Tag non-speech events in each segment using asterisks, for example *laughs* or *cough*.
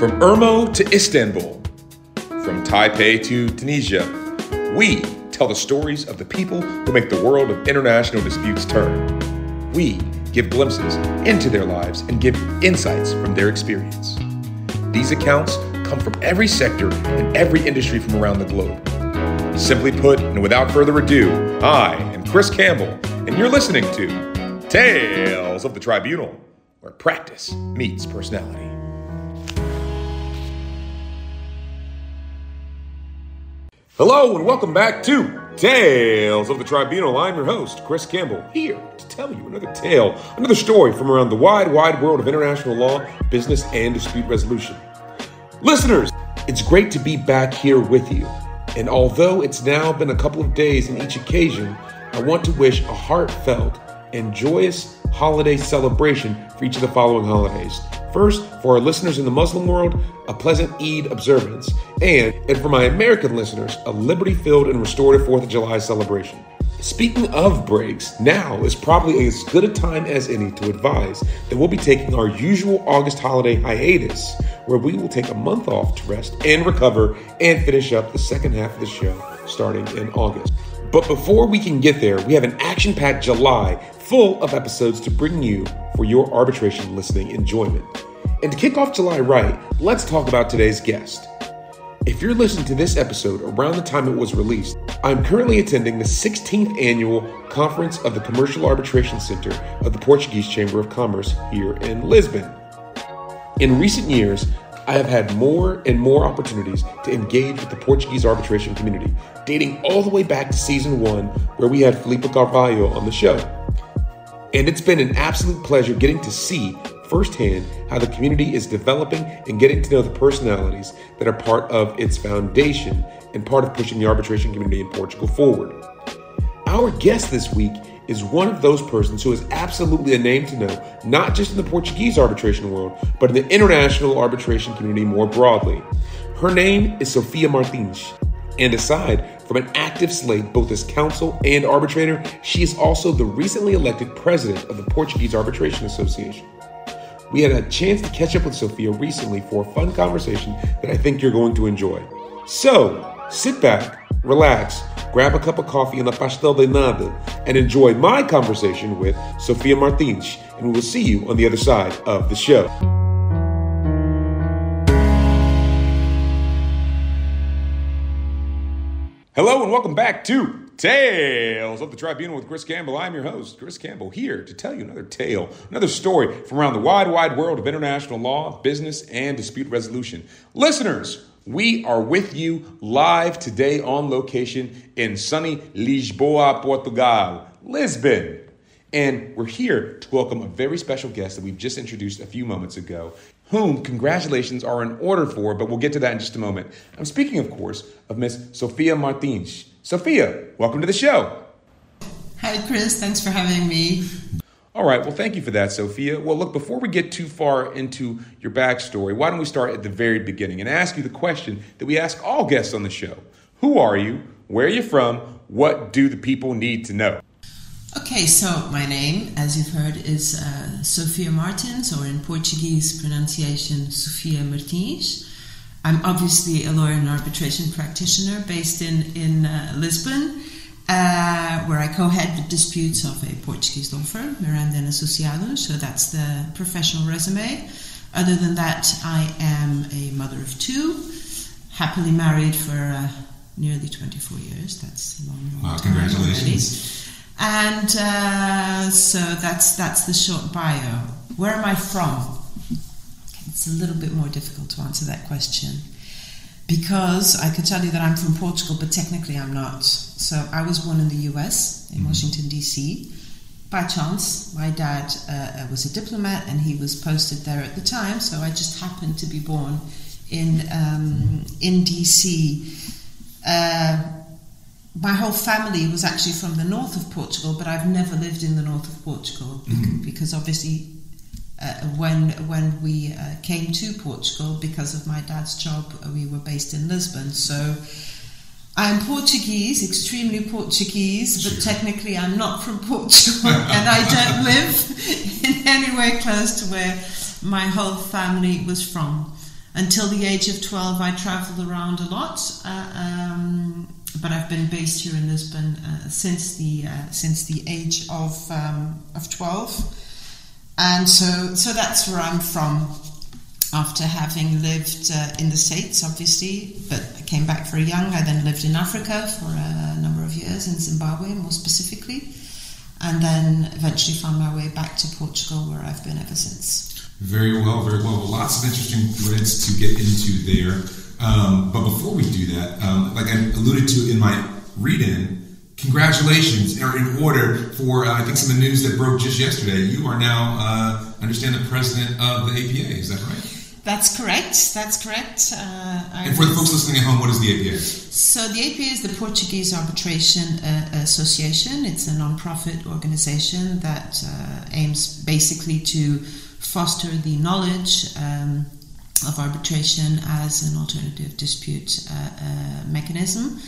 From Irmo to Istanbul, from Taipei to Tunisia, we tell the stories of the people who make the world of international disputes turn. We give glimpses into their lives and give insights from their experience. These accounts come from every sector and every industry from around the globe. Simply put, and without further ado, I am Chris Campbell, and you're listening to Tales of the Tribunal, where practice meets personality. Hello, and welcome back to Tales of the Tribunal. I'm your host, Chris Campbell, here to tell you another tale, another story from around the wide, wide world of international law, business, and dispute resolution. Listeners, it's great to be back here with you. And although it's now been a couple of days in each occasion, I want to wish a heartfelt and joyous holiday celebration for each of the following holidays. First, for our listeners in the Muslim world, a pleasant Eid observance, and, and for my American listeners, a liberty filled and restorative 4th of July celebration. Speaking of breaks, now is probably as good a time as any to advise that we'll be taking our usual August holiday hiatus, where we will take a month off to rest and recover and finish up the second half of the show starting in August. But before we can get there, we have an action packed July full of episodes to bring you for your arbitration listening enjoyment. And to kick off July right, let's talk about today's guest. If you're listening to this episode around the time it was released, I'm currently attending the 16th annual Conference of the Commercial Arbitration Center of the Portuguese Chamber of Commerce here in Lisbon. In recent years, I have had more and more opportunities to engage with the Portuguese arbitration community, dating all the way back to season one, where we had Felipe Carvalho on the show. And it's been an absolute pleasure getting to see firsthand how the community is developing and getting to know the personalities that are part of its foundation and part of pushing the arbitration community in Portugal forward. Our guest this week is one of those persons who is absolutely a name to know, not just in the Portuguese arbitration world, but in the international arbitration community more broadly. Her name is Sofia Martins. And aside from an active slate both as counsel and arbitrator, she is also the recently elected president of the Portuguese Arbitration Association. We had a chance to catch up with Sofia recently for a fun conversation that I think you're going to enjoy. So, sit back, relax, grab a cup of coffee and a pastel de nata, and enjoy my conversation with Sofia Martins, and we will see you on the other side of the show. Hello and welcome back to Tales of the Tribunal with Chris Campbell. I'm your host, Chris Campbell, here to tell you another tale, another story from around the wide, wide world of international law, business, and dispute resolution. Listeners, we are with you live today on location in sunny Lisboa, Portugal, Lisbon. And we're here to welcome a very special guest that we've just introduced a few moments ago whom congratulations are in order for, but we'll get to that in just a moment. I'm speaking, of course, of Miss Sofia Martins. Sofia, welcome to the show. Hi, Chris. Thanks for having me. All right. Well, thank you for that, Sophia. Well, look, before we get too far into your backstory, why don't we start at the very beginning and ask you the question that we ask all guests on the show Who are you? Where are you from? What do the people need to know? Okay, so my name, as you've heard, is uh, Sofia Martins, or in Portuguese pronunciation, Sofia Martins. I'm obviously a lawyer and arbitration practitioner based in, in uh, Lisbon, uh, where I co head the disputes of a Portuguese law firm, Miranda and Associados, so that's the professional resume. Other than that, I am a mother of two, happily married for uh, nearly 24 years. That's a long, long wow, congratulations. Already. And uh, so that's that's the short bio. Where am I from? It's a little bit more difficult to answer that question because I could tell you that I'm from Portugal, but technically I'm not. So I was born in the U.S. in mm-hmm. Washington D.C. By chance, my dad uh, was a diplomat and he was posted there at the time, so I just happened to be born in um, in D.C. Uh, my whole family was actually from the north of Portugal, but I've never lived in the north of Portugal mm-hmm. because obviously uh, when when we uh, came to Portugal because of my dad's job, uh, we were based in Lisbon. So I'm Portuguese, extremely Portuguese, but technically I'm not from Portugal, *laughs* and I don't *laughs* live in anywhere close to where my whole family was from. until the age of 12, I traveled around a lot, uh, um, but I've been based here in Lisbon uh, since the uh, since the age of um, of 12, and so so that's where I'm from. After having lived uh, in the States, obviously, but I came back very young. I then lived in Africa for a number of years, in Zimbabwe more specifically, and then eventually found my way back to Portugal, where I've been ever since. Very well, very well lots of interesting threads to get into there. Um, but before we do that, um, like I alluded to in my read-in, congratulations are in order for uh, I think some of the news that broke just yesterday. You are now, uh, understand, the president of the APA. Is that right? That's correct. That's correct. Uh, and for the folks listening at home, what is the APA? So the APA is the Portuguese Arbitration uh, Association. It's a non-profit organization that uh, aims basically to foster the knowledge um, of arbitration as an alternative dispute uh, uh, mechanism.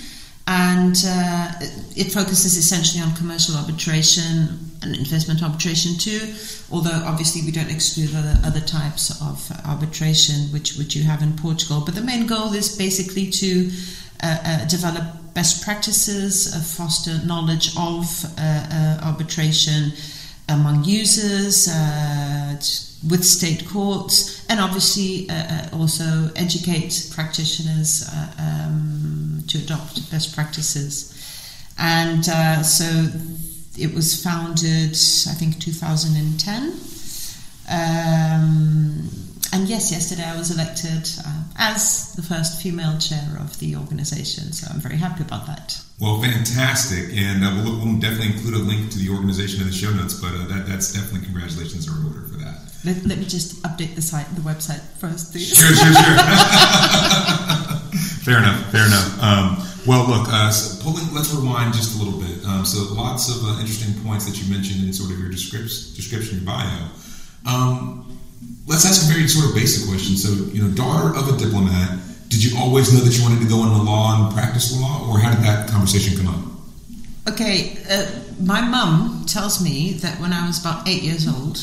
And uh, it focuses essentially on commercial arbitration and investment arbitration too, although obviously we don't exclude other, other types of arbitration which, which you have in Portugal. But the main goal is basically to uh, uh, develop best practices, uh, foster knowledge of arbitration among users, with state courts, and obviously uh, uh, also educate practitioners uh, um, to adopt best practices. And uh, so it was founded, I think, 2010. Um, and yes, yesterday I was elected uh, as the first female chair of the organization, so I'm very happy about that. Well, fantastic, and uh, we'll, we'll, definitely include a link to the organization in the show notes. But uh, that, that's definitely congratulations are in order. Let, let, me just update the site, the website first, please. Sure, sure, sure. *laughs* fair enough, fair enough. Um, well, look, uh, so pulling, let's rewind just a little bit. Um, so, lots of uh, interesting points that you mentioned in sort of your description, your bio. Um, let's ask a very sort of basic question. So, you know, daughter of a diplomat, did you always know that you wanted to go into law and practice law, or how did that conversation come up? Okay, uh, my mum tells me that when I was about eight years old,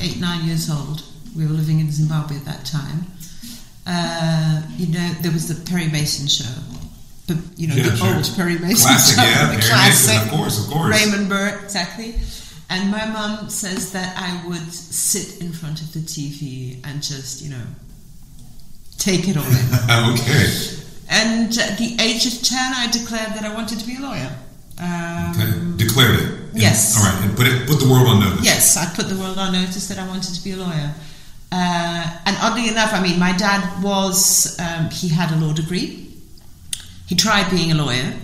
eight, nine years old. We were living in Zimbabwe at that time. Uh, you know, there was the Perry Mason show. But, you know, yeah, the sure. old Perry Mason classic, show. Yeah, the Perry classic. Mason, of course, of course. Raymond Burr, exactly. And my mum says that I would sit in front of the TV and just, you know, take it all in. *laughs* okay. And at the age of 10, I declared that I wanted to be a lawyer. Um, okay. Declared it. yes. All right. And put it put the world on notice. Yes, I put the world on notice that I wanted to be a lawyer. Uh, and oddly enough, I mean, my dad was um, he had a law degree. He tried being a lawyer.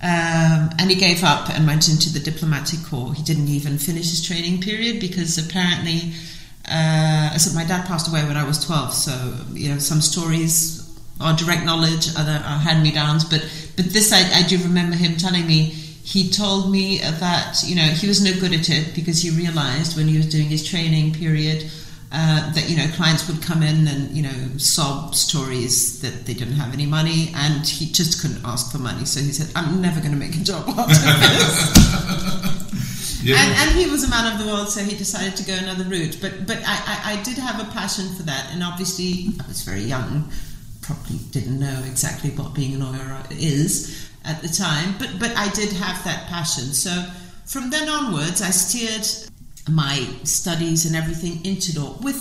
Um, and he gave up and went into the diplomatic corps. He didn't even finish his training period because apparently, uh, so my dad passed away when I was 12. So, you know, some stories are direct knowledge, other are hand me downs. But, but this, I, I do remember him telling me he told me that you know he was no good at it because he realized when he was doing his training period uh, that you know clients would come in and you know sob stories that they didn't have any money and he just couldn't ask for money so he said i'm never going to make a job *laughs* out of this *laughs* yeah. and, and, he was a man of the world so he decided to go another route but but I, I, I did have a passion for that and obviously i was very young probably didn't know exactly what being a lawyer is at the time, but but I did have that passion. So from then onwards, I steered my studies and everything into law, with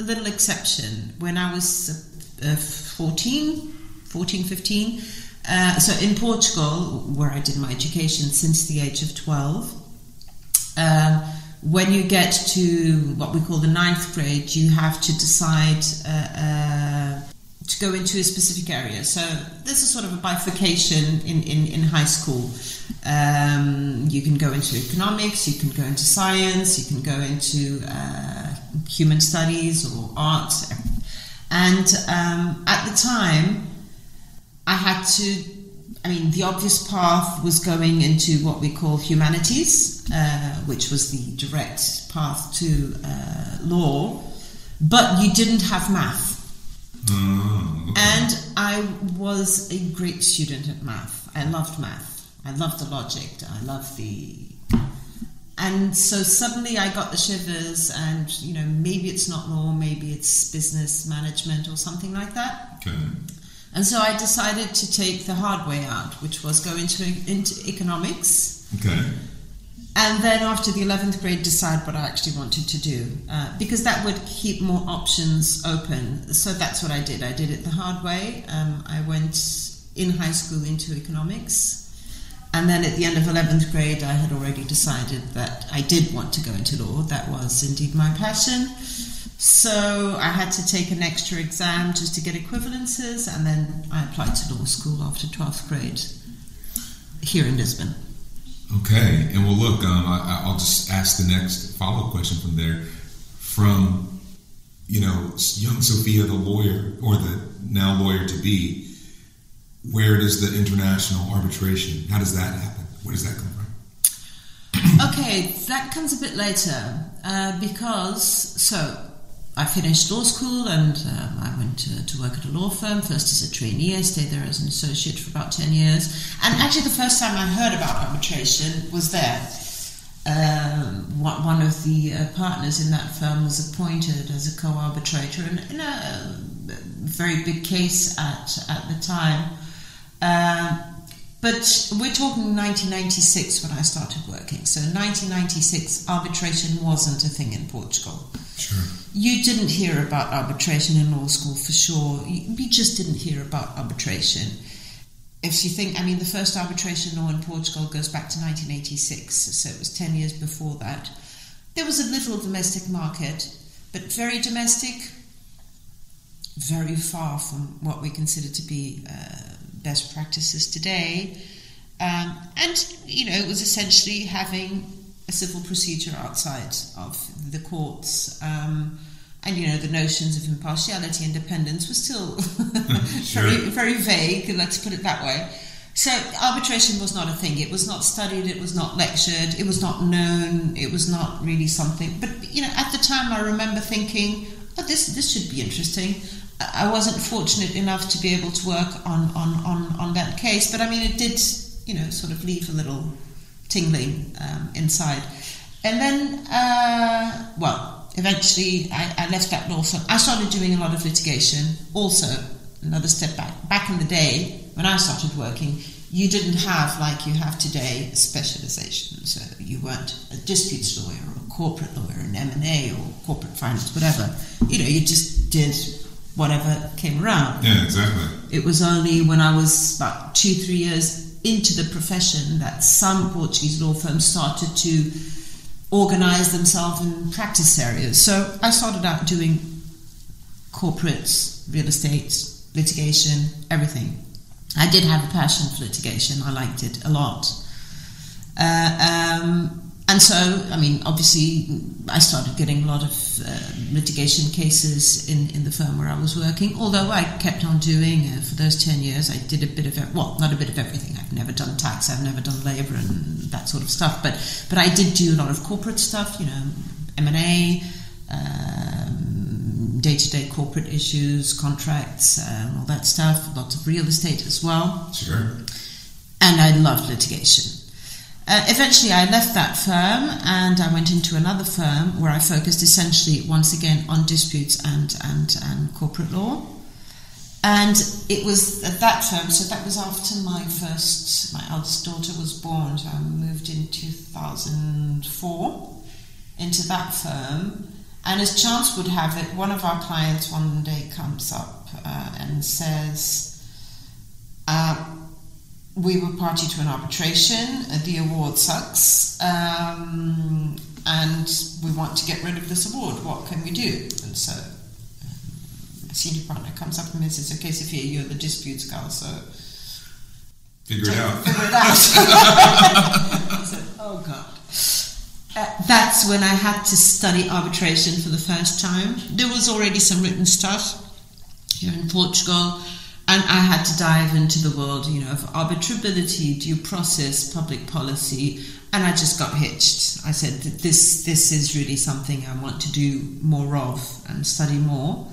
a little exception. When I was uh, 14, 14, 15, uh, so in Portugal, where I did my education since the age of 12, um, when you get to what we call the ninth grade, you have to decide uh, uh to go into a specific area. So there's a sort of a bifurcation in, in, in high school. Um, you can go into economics, you can go into science, you can go into uh, human studies or art. And um, at the time, I had to, I mean, the obvious path was going into what we call humanities, uh, which was the direct path to uh, law, but you didn't have math. Mm, okay. And I was a great student at math. I loved math. I loved the logic. I loved the and so suddenly I got the shivers, and you know, maybe it's not law, maybe it's business management or something like that. Okay. And so I decided to take the hard way out, which was go into into economics. Okay. And then after the 11th grade, decide what I actually wanted to do uh, because that would keep more options open. So that's what I did. I did it the hard way. Um, I went in high school into economics. And then at the end of 11th grade, I had already decided that I did want to go into law. That was indeed my passion. So I had to take an extra exam just to get equivalences, and then I applied to law school after 12th grade here in Lisbon. Okay, and well, look, um, I, will just ask the next follow up question from there. From you know, young Sofia, the lawyer or the now lawyer to be, where does the international arbitration? How does that happen? Where does that come from? okay, that comes a bit later uh, because so I finished law school and um, I went to, to, work at a law firm, first as a trainee. I stayed there as an associate for about 10 years. And actually, the first time I heard about arbitration was there. Um, one of the uh, partners in that firm was appointed as a co arbitrator in, in, a very big case at, at the time. Uh, but we're talking 1996 when I started working. So 1996, arbitration wasn't a thing in Portugal. Sure. You didn't hear about arbitration in law school for sure. We just didn't hear about arbitration. If you think, I mean, the first arbitration law in Portugal goes back to 1986, so it was 10 years before that. There was a little domestic market, but very domestic, very far from what we consider to be uh, best practices today. Um, and, you know, it was essentially having a civil procedure outside of the courts. Um, and you know the notions of impartiality, and independence were still *laughs* sure. very very vague. Let's put it that way. So arbitration was not a thing. It was not studied. It was not lectured. It was not known. It was not really something. But you know, at the time, I remember thinking, "Oh, this this should be interesting." I wasn't fortunate enough to be able to work on on on, on that case, but I mean, it did you know sort of leave a little tingling um, inside. And then, uh, well, eventually I, I, left that law firm. I started doing a lot of litigation. Also, another step back. Back in the day, when I started working, you didn't have, like you have today, a specialization. So you weren't a disputes lawyer or a corporate lawyer, an M&A or corporate finance, whatever. You know, you just did whatever came around. Yeah, exactly. It was only when I was about two, three years into the profession that some Portuguese law firms started to organize themselves in practice areas. So I started out doing corporates, real estate, litigation, everything. I did have a passion for litigation, I liked it a lot. Uh, um, and so, I mean, obviously, I started getting a lot of uh, litigation cases in, in the firm where I was working. Although I kept on doing uh, for those ten years, I did a bit of well, not a bit of everything. I've never done tax, I've never done labour and that sort of stuff. But but I did do a lot of corporate stuff. You know, M and A. Day to day corporate issues, contracts, uh, all that stuff, lots of real estate as well. Sure. And I loved litigation. Uh, eventually, I left that firm and I went into another firm where I focused essentially once again on disputes and, and, and corporate law. And it was at that firm, so that was after my first, my eldest daughter was born. So I moved in 2004 into that firm. And as chance would have it, one of our clients one day comes up uh, and says, uh, we were party to an arbitration. Uh, the award sucks, um, and we want to get rid of this award. What can we do? And so, um, senior partner comes up and says, "Okay, Sofia, you're the disputes girl, so figure it out." Figure it out. *laughs* I said, "Oh God." Uh, that's when I had to study arbitration for the first time. There was already some written stuff here in Portugal and I had to dive into the world, you know, of arbitrability, due process, public policy, and I just got hitched. I said, "This, this is really something I want to do more of and study more."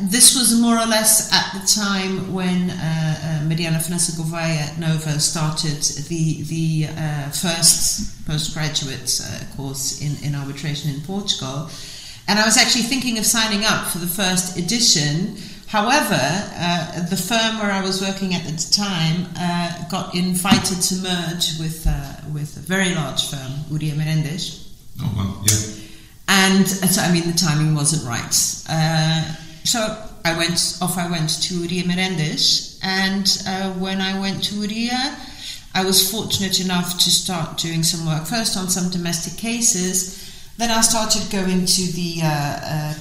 this was more or less at the time when uh, uh, França Gouveia at Nova started the the uh, first postgraduate uh, course in, in arbitration in Portugal. And I was actually thinking of signing up for the first edition. However, uh, the firm where I was working at the time uh, got invited to merge with, with a very large firm, Uría Menéndez. Oh, well, yeah. And so, I mean, the timing wasn't right. So I went off. I went to Uría Menéndez, and uh, when I went to Uria, I was fortunate enough to start doing some work first on some domestic cases. Then I started going to the uh, uh,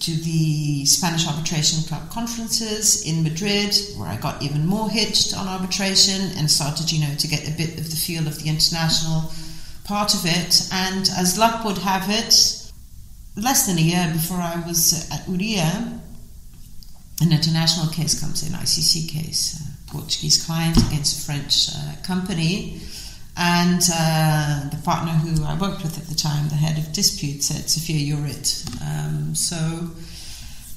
to the Spanish Arbitration Club conferences in Madrid, where I got even more hitched on arbitration and started, you know, to get a bit of the feel of the international part of it. And as luck would have it, less than a year before I was at Uria, an international case comes in, ICC case, Portuguese client against a French uh, company. And uh, the partner who I worked with at the time, the head of dispute, said, Sofia, you're it. Um, so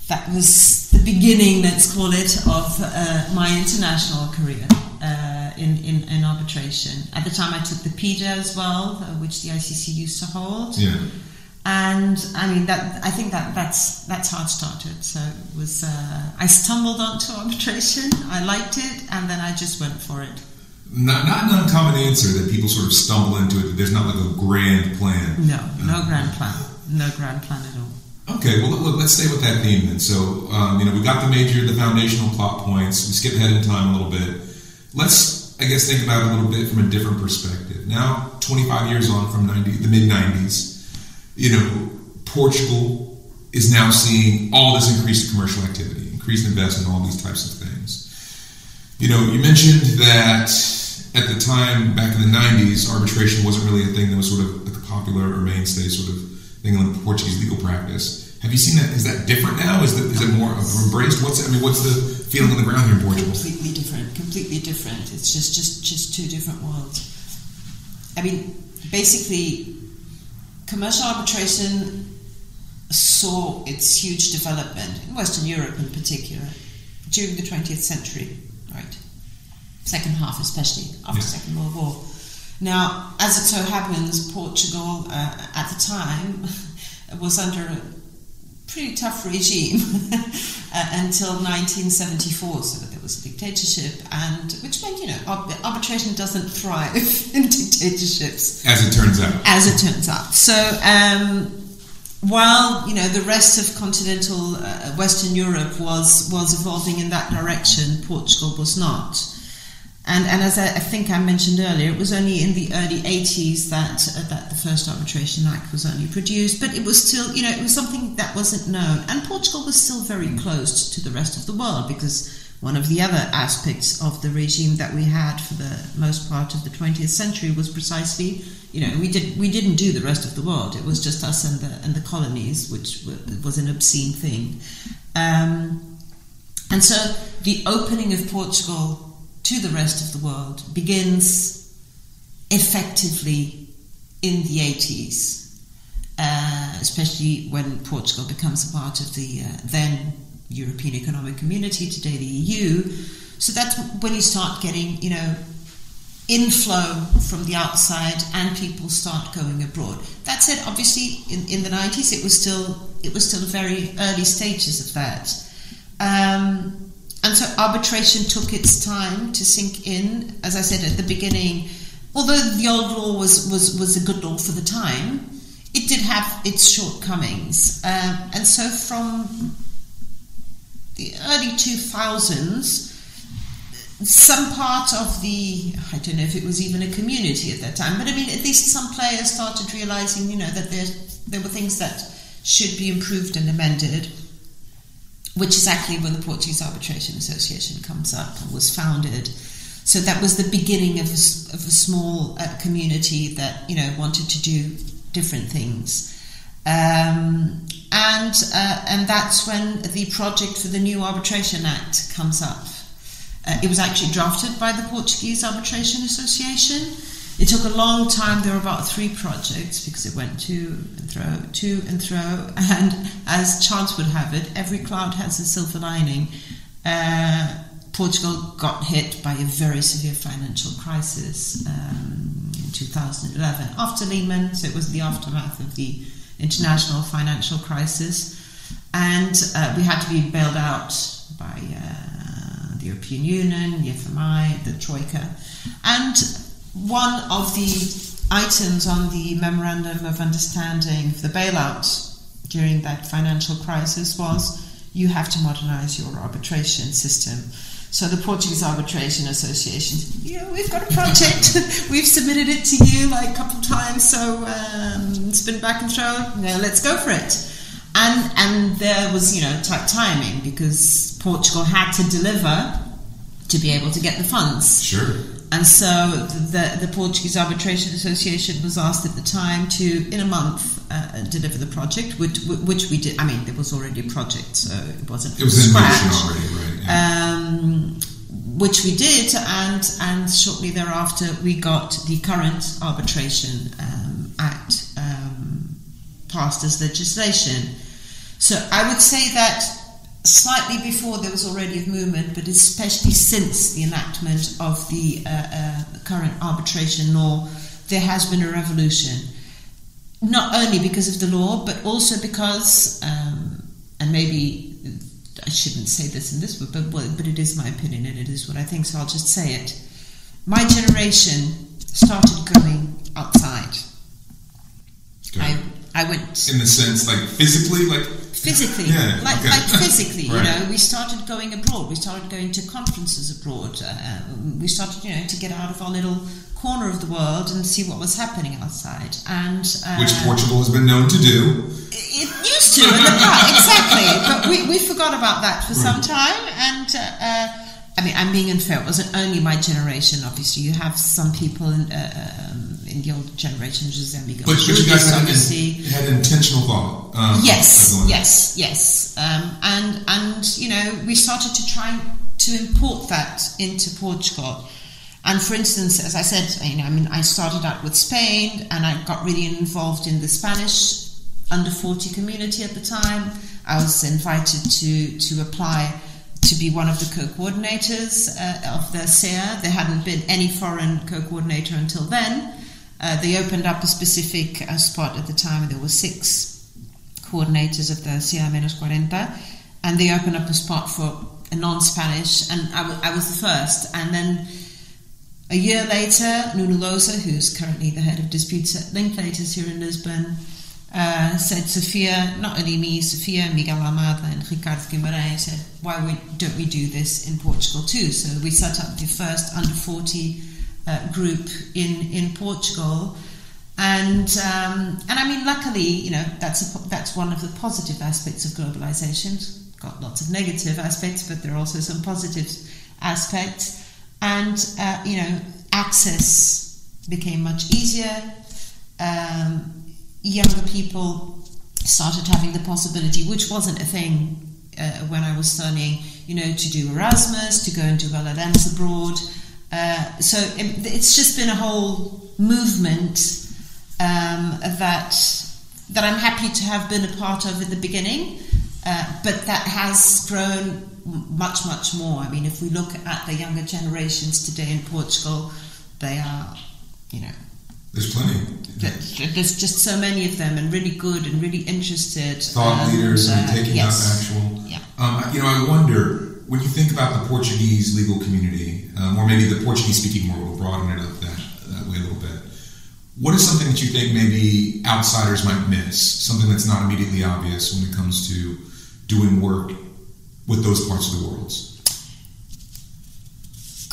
that was the beginning, let's call it, of uh, my international career. Uh, in, in, in, arbitration. At the time, I took the PIDE as well, uh, which the ICC used to hold. Yeah and I mean that I think that that's that's how it started. So it was uh, I stumbled onto arbitration. I liked it, and then I just went for it. Not, not an uncommon answer that people sort of stumble into it. There's not like a grand plan. No, no grand plan. No grand plan at all. Okay, well look, let's stay with that theme then. So um, you know we got the major, the foundational plot points. We skip ahead in time a little bit. Let's I guess think about it a little bit from a different perspective. Now, 25 years on from 90, the mid 90s you know, Portugal is now seeing all this increased commercial activity, increased investment, all these types of things. You know, you mentioned that at the time, back in the 90s, arbitration wasn't really a thing that was sort of like a popular or mainstay sort of thing in Portuguese legal practice. Have you seen that? Is that different now? Is, it more embraced? What's I mean, what's the feeling on the ground here in Portugal? Completely different. Completely different. It's just just just two different worlds. I mean, basically, commercial arbitration saw its huge development in Western Europe in particular during the 20th century? Second half, especially after the Second World War. Now, as it so happens, Portugal uh, at the time *laughs* was under a pretty tough regime *laughs* uh, until 1974, so that there was a dictatorship, and which meant you know arbitration doesn't thrive *laughs* in dictatorships, as it turns out. As it turns out, so. Um, while you know the rest of continental uh, Western Europe was was evolving in that direction, Portugal was not. And, and as I, I, think I mentioned earlier, it was only in the early 80s that uh, that the first Arbitration Act was only produced, but it was still, you know, it was something that wasn't known. And Portugal was still very close to the rest of the world because one of the other aspects of the regime that we had for the most part of the 20th century was precisely, you know, we did we didn't do the rest of the world. It was just us and the and the colonies, which was an obscene thing. Um, and so the opening of Portugal to the rest of the world begins effectively in the 80s, uh, especially when Portugal becomes a part of the uh, then European Economic Community, today the EU. So that's when you start getting, you know, inflow from the outside and people start going abroad. That said, obviously in, in the 90s it was still it was still very early stages of that. Um, and so arbitration took its time to sink in. As I said at the beginning, although the old law was, was, was a good law for the time, it did have its shortcomings. Uh, and so from the early 2000s, some part of the, I don't know if it was even a community at that time, but I mean, at least some players started realizing, you know, that there, there were things that should be improved and amended which is actually when the Portuguese Arbitration Association comes up and was founded. So that was the beginning of a, of a small uh, community that you know wanted to do different things, um, and uh, and that's when the project for the new Arbitration Act comes up. Uh, it was actually drafted by the Portuguese Arbitration Association. It took a long time. There were about three projects because it went to and fro, to and fro. And as chance would have it, every cloud has a silver lining. Uh, Portugal got hit by a very severe financial crisis um, in 2011 after Lehman, so it was the aftermath of the international financial crisis. And uh, we had to be bailed out by uh, the European Union, the FMI, the Troika. And one of the items on the Memorandum of Understanding for the bailout during that financial crisis was you have to modernize your arbitration system. So the Portuguese Arbitration Association, yeah, we've got a project. *laughs* we've submitted it to you like a couple of times, so um, it's been back and throw. Now let's go for it. And and there was you know tight timing because Portugal had to deliver to be able to get the funds. Sure. And so the, the Portuguese Arbitration Association was asked at the time to, in a month, uh, deliver the project, which, which we did. I mean, there was already a project, so it wasn't It was motion already, right? yeah. um, which we did, and and shortly thereafter we got the current arbitration um, act um, passed as legislation. So I would say that slightly before there was already a movement, but especially since the enactment of the uh, uh, current arbitration law, there has been a revolution. Not only because of the law, but also because, um, and maybe I shouldn't say this in this book, but but it is my opinion and it is what I think, so I'll just say it. My generation started going outside. Okay. I I went in the sense, like physically, like physically, Yeah, like okay. like physically. Right. You know, we started going abroad. We started going to conferences abroad. Uh, we started, you know, to get out of our little corner of the world and see what was happening outside. And uh, which Portugal has been known to do. it used to in the past, exactly. But we, we forgot about that for some time. And uh, uh, I mean, I'm being unfair. It wasn't only my generation. Obviously, you have some people in, uh, um, in the older generation, José Miguel But, but you guys had intentional thought. Um, Yes, yes, yes. Um, and and you know, we started to try to import that into Portugal. And for instance, as I said, you know, I mean, I started out with Spain, and I got really involved in the Spanish under forty community at the time. I was invited to to apply to be one of the co-coordinators uh, of the CEA. There hadn't been any foreign co-coordinator until then. Uh, they opened up a specific uh, spot at the time. There were six coordinators of the CEA Menos 40, and they opened up a spot for a non-Spanish, and I was the first. And then a year later, Nuno Lousa, who's currently the head of disputes at Linklaters here in Lisbon, uh, said, Sofia, not only me, Sofia, Miguel Almada, and Ricardo Guimarães said, why we, don't we do this in Portugal too? So we set up the first under 40 uh, group in, in Portugal. And um, and I mean, luckily, you know, that's a, that's one of the positive aspects of globalization. It's got lots of negative aspects, but there are also some positive aspects. And uh, you know, access became much easier. Um, younger people started having the possibility, which wasn't a thing uh, when I was studying, you know, to do Erasmus, to go and do LLMs abroad. Uh, so it, it's just been a whole movement um, that that I'm happy to have been a part of at the beginning, uh, but that has grown much, much more. I mean, if we look at the younger generations today in Portugal, they are, you know, There's plenty. there's just so many of them and really good and really interested. Thought and, leaders and uh, taking yes. up actual. Yeah. Um, you know, I wonder when you think about the Portuguese legal community, um, or maybe the Portuguese-speaking world, we'll broaden it up that, that way a little bit. What is something that you think maybe outsiders might miss? Something that's not immediately obvious when it comes to doing work with those parts of the world?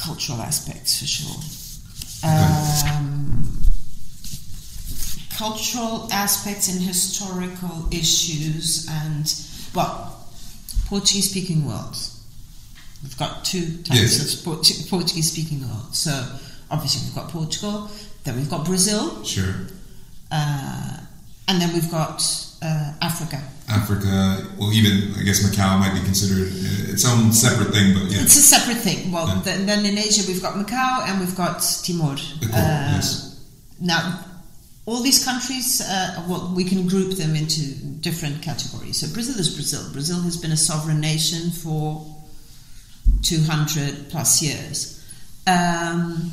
cultural aspects for sure. Okay. Um, cultural aspects and historical issues, and well, Portuguese speaking world. We've got two types Yes. of Portu- Portuguese speaking world. So obviously we've got Portugal, then we've got Brazil, Sure. uh, and then we've got uh, Africa. Africa, well, even I guess Macau might be considered uh, its own separate thing, but yeah. It's a separate thing. Well, Yeah. then, then in Asia we've got Macau and we've got Timor. Core, Uh, yes. now, all these countries, uh, well, we can group them into different categories. So Brazil is Brazil. Brazil has been a sovereign nation for 200 plus years. Um,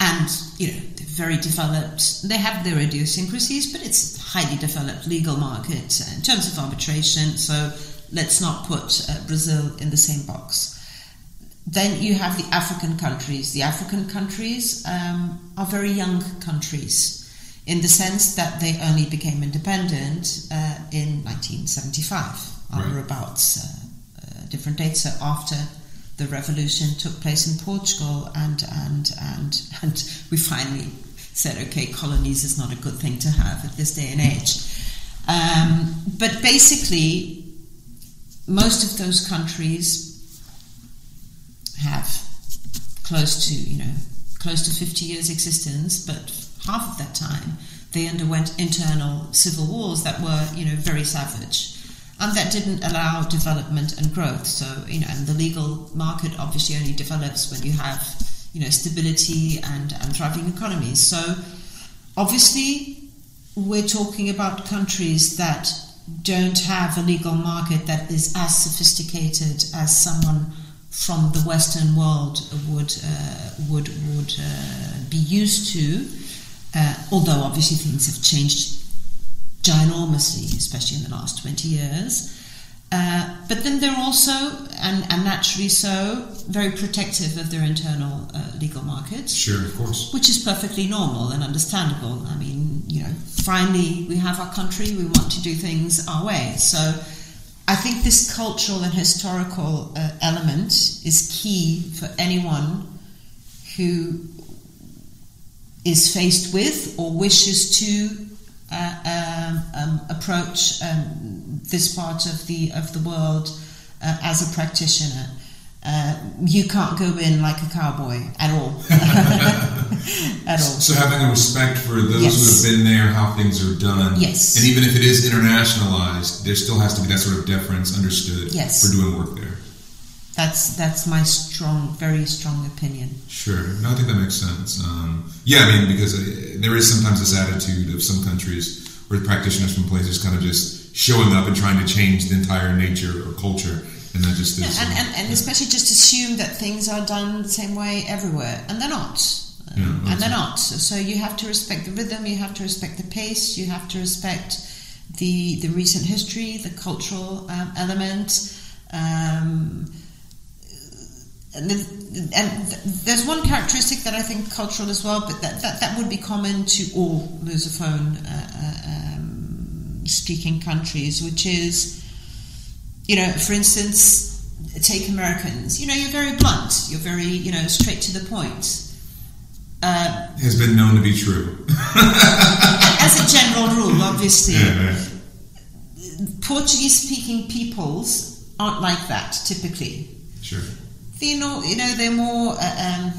and, you know, they're very developed. They have their idiosyncrasies, but it's a highly developed legal market in terms of arbitration. So let's not put uh, Brazil in the same box. Then you have the African countries. The African countries um, are very young countries in the sense that they only became independent uh, in 1975, right. or about uh, different dates. So after the revolution took place in Portugal, and and and *laughs* and we finally said, okay, colonies is not a good thing to have at this day and age. Um, but basically, most of those countries have close to you know close to 50 years existence, but half of that time they underwent internal civil wars that were you know very savage and that didn't allow development and growth so you know and the legal market obviously only develops when you have you know stability and and thriving economies so obviously we're talking about countries that don't have a legal market that is as sophisticated as someone from the Western world would uh, would would uh, be used to. Uh, although obviously things have changed ginormously, especially in the last twenty years. Uh, but then they're also, and, and, naturally so, very protective of their internal uh, legal markets. Sure, of course. Which is perfectly normal and understandable. I mean, you know, finally we have our country, we want to do things our way. So I think this cultural and historical uh, element is key for anyone who is faced with or wishes to uh, um, um, approach um, this part of the of the world uh, as a practitioner. Uh, you can't go in like a cowboy at all. *laughs* *laughs* at all. So having a respect for those yes. who have been there, how things are done. Yes. And even if it is internationalized, there still has to be that sort of deference understood yes. for doing work there. That's that's my strong, very strong opinion. Sure, no, I think that makes sense. Um, yeah, I mean, because uh, there is sometimes this attitude of some countries where practitioners from places kind of just showing up and trying to change the entire nature or culture and that just. Yeah, and, and, and, especially just assume that things are done the same way everywhere, and they're not. Yeah, and they're not. So you have to respect the rhythm, you have to respect the pace, you have to respect the the recent history, the cultural um, element. Um, and, the, and, there's one characteristic that I think cultural as well, but that, that, that would be common to all Lusophone uh, uh um, speaking countries, which is you know, for instance, take Americans. You know, you're very blunt. You're very, you know, straight to the point. Uh, Has been known to be true. *laughs* as a general rule, obviously. Yeah, yeah. Portuguese-speaking peoples aren't like that typically. Sure. Know, you know, they're more uh, um,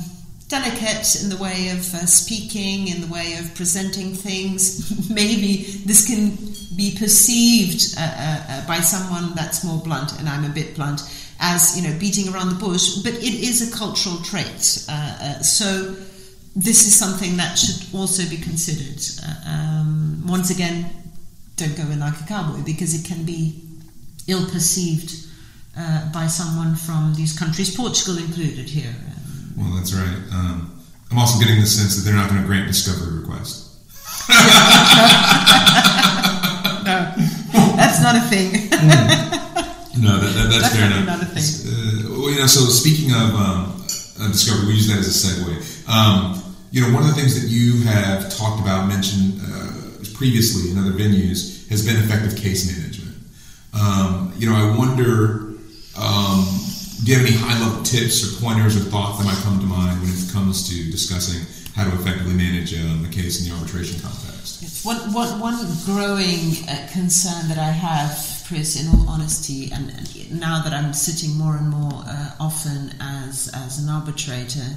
delicate in the way of uh, speaking, in the way of presenting things. *laughs* Maybe this can be perceived uh, uh, uh, by someone that's more blunt, and I'm a bit blunt, as you know, beating around the bush. But it is a cultural trait. Uh, so this is something that should also be considered. Um, once again, don't go in like a cowboy because it can be ill perceived by someone from these countries, Portugal included here. Well, that's right. Um, I'm also getting the sense that they're not going to grant discovery requests. no, *laughs* that's not a thing. mm. No, that, that, that's, fair enough. Not a thing. Uh, well, you know, so speaking of um, discovery, we use that as a segue. Um, you know, one of the things that you have talked about, mentioned uh, previously in other venues, has been effective case management. Um, you know, I wonder um, do you have any high level tips or pointers or thoughts that might come to mind when it comes to discussing how to effectively manage um, a case in the arbitration context? Yes. One, one, one growing uh, concern that I have, Chris, in all honesty, and, and now that I'm sitting more and more uh, often as, as an arbitrator,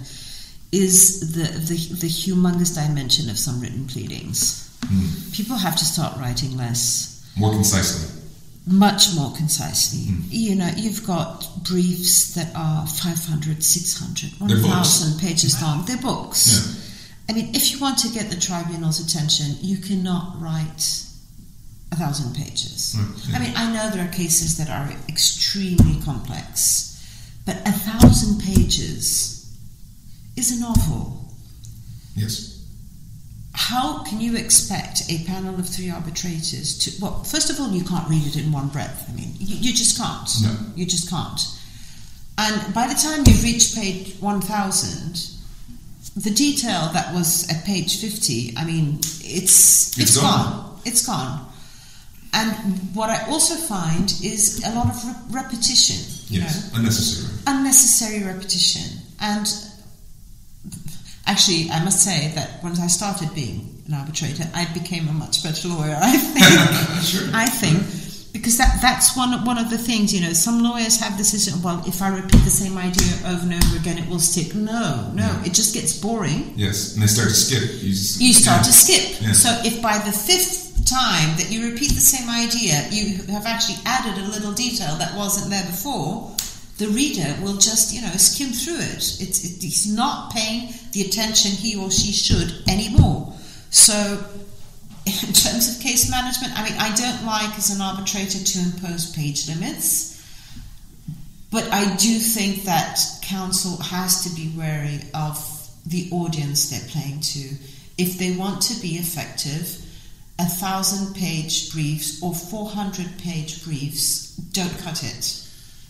is the, the, the humongous dimension of some written pleadings. Mm. People have to start writing less. More concisely much more concisely. Mm. You know, you've got briefs that are 500, 600, 1,000 pages long. They're books. Yeah. I mean, if you want to get the tribunal's attention, you cannot write a thousand pages. Mm, yeah. I mean, I know there are cases that are extremely complex, but a thousand pages is a novel. Yes. How can you expect a panel of three arbitrators to? Well, first of all, you can't read it in one breath. I mean, you, you just can't. No. You just can't. And by the time you've reached page 1000, the detail that was at page 50, I mean, it's, It's it's gone. gone. It's gone. And what I also find is a lot of re- repetition. You Yes. know? Unnecessary. unnecessary repetition. And actually, I must say that once I started being an arbitrator, I became a much better lawyer. I think. *laughs* Sure. I think because that that's one one of the things. You know, some lawyers have this issue. Well, if I repeat the same idea over and over again, it will stick. No, no, Yeah. it just gets boring. Yes. And they start to skip. You, just, You start yeah. to skip. Yeah. So if by the fifth time that you repeat the same idea, you have actually added a little detail that wasn't there before, the reader will just, you know, skim through it. It's, it, he's not paying the attention he or she should anymore. So, *laughs* in terms of case management, I mean, I don't like as an arbitrator to impose page limits. But I do think that counsel has to be wary of the audience they're playing to. If they want to be effective, a thousand page briefs or 400 page briefs don't cut it.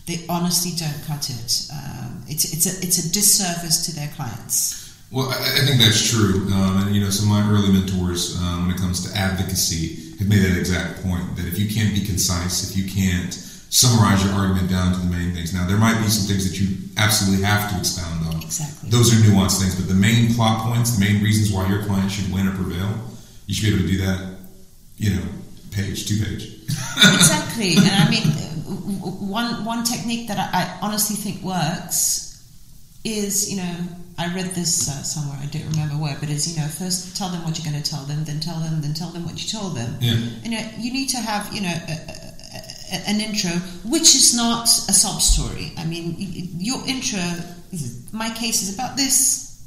They honestly don't cut it. Um, it's, it's, a, it's a disservice to their clients. Well, I, I think that's true. Um, and, you know, some of my early mentors, um, when it comes to advocacy, have made that exact point that if you can't be concise, if you can't summarize your argument down to the main things. Now, there might be some things that you absolutely have to expound on. Exactly. Those are nuanced things, but the main plot points, the main reasons why your client should win or prevail, you should be able to do that, you know, page, two page. *laughs* exactly. And I mean, one one technique that I, I honestly think works is, you know, I read this uh, somewhere. I don't remember where, but is you know, first tell them what you're going to tell them, then tell them, then tell them what you told them. Yeah. You know, you need to have, you know. A, a, a- an intro, which is not a sob story. I mean, your intro is my case is about this,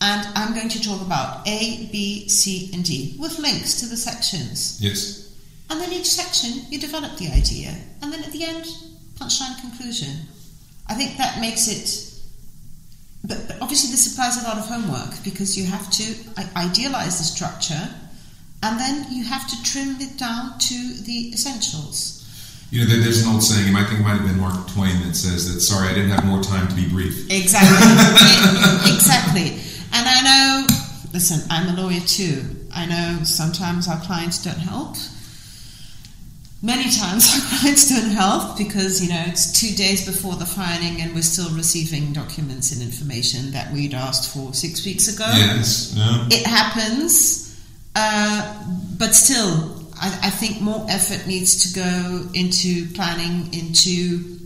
and I'm going to talk about A, B, C, and D with links to the sections. Yes. And then each section, you develop the idea. And then at the end, punchline conclusion. I think that makes it. But, but obviously, this applies a lot of homework because you have to idealize the structure and then you have to trim it down to the essentials. You know, there's an old saying, I think it might have been Mark Twain, that says that, sorry, I didn't have more time to be brief. *laughs* Exactly. exactly. And I know, listen, I'm a lawyer too. I know sometimes our clients don't help. Many times *laughs* our clients don't help because, you know, it's two days before the filing and we're still receiving documents and information that we'd asked for six weeks ago. Yes. No. It happens, uh, but still, I, I think more effort needs to go into planning, into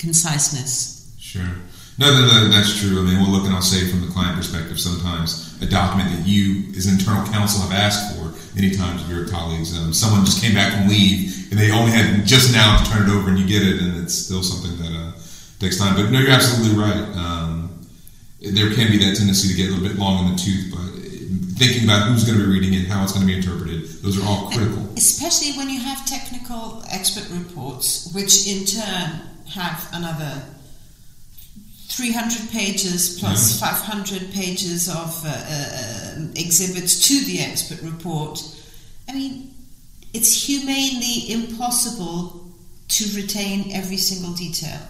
conciseness. Sure. No, no, no, that's true. I mean, we'll look and I'll say from the client perspective, sometimes a document that you, as internal counsel, have asked for many times of your colleagues. Um, someone just came back from leave and they only had just now to turn it over and you get it, and it's still something that uh, takes time. But no, you're absolutely right. Um, there can be that tendency to get a little bit long in the tooth, but thinking about who's going to be reading it, how it's going to be interpreted, those are all critical. Especially when you have technical expert reports, which in turn have another 300 pages plus 500 pages of uh, uh, exhibits to the expert report. I mean, it's humanely impossible to retain every single detail.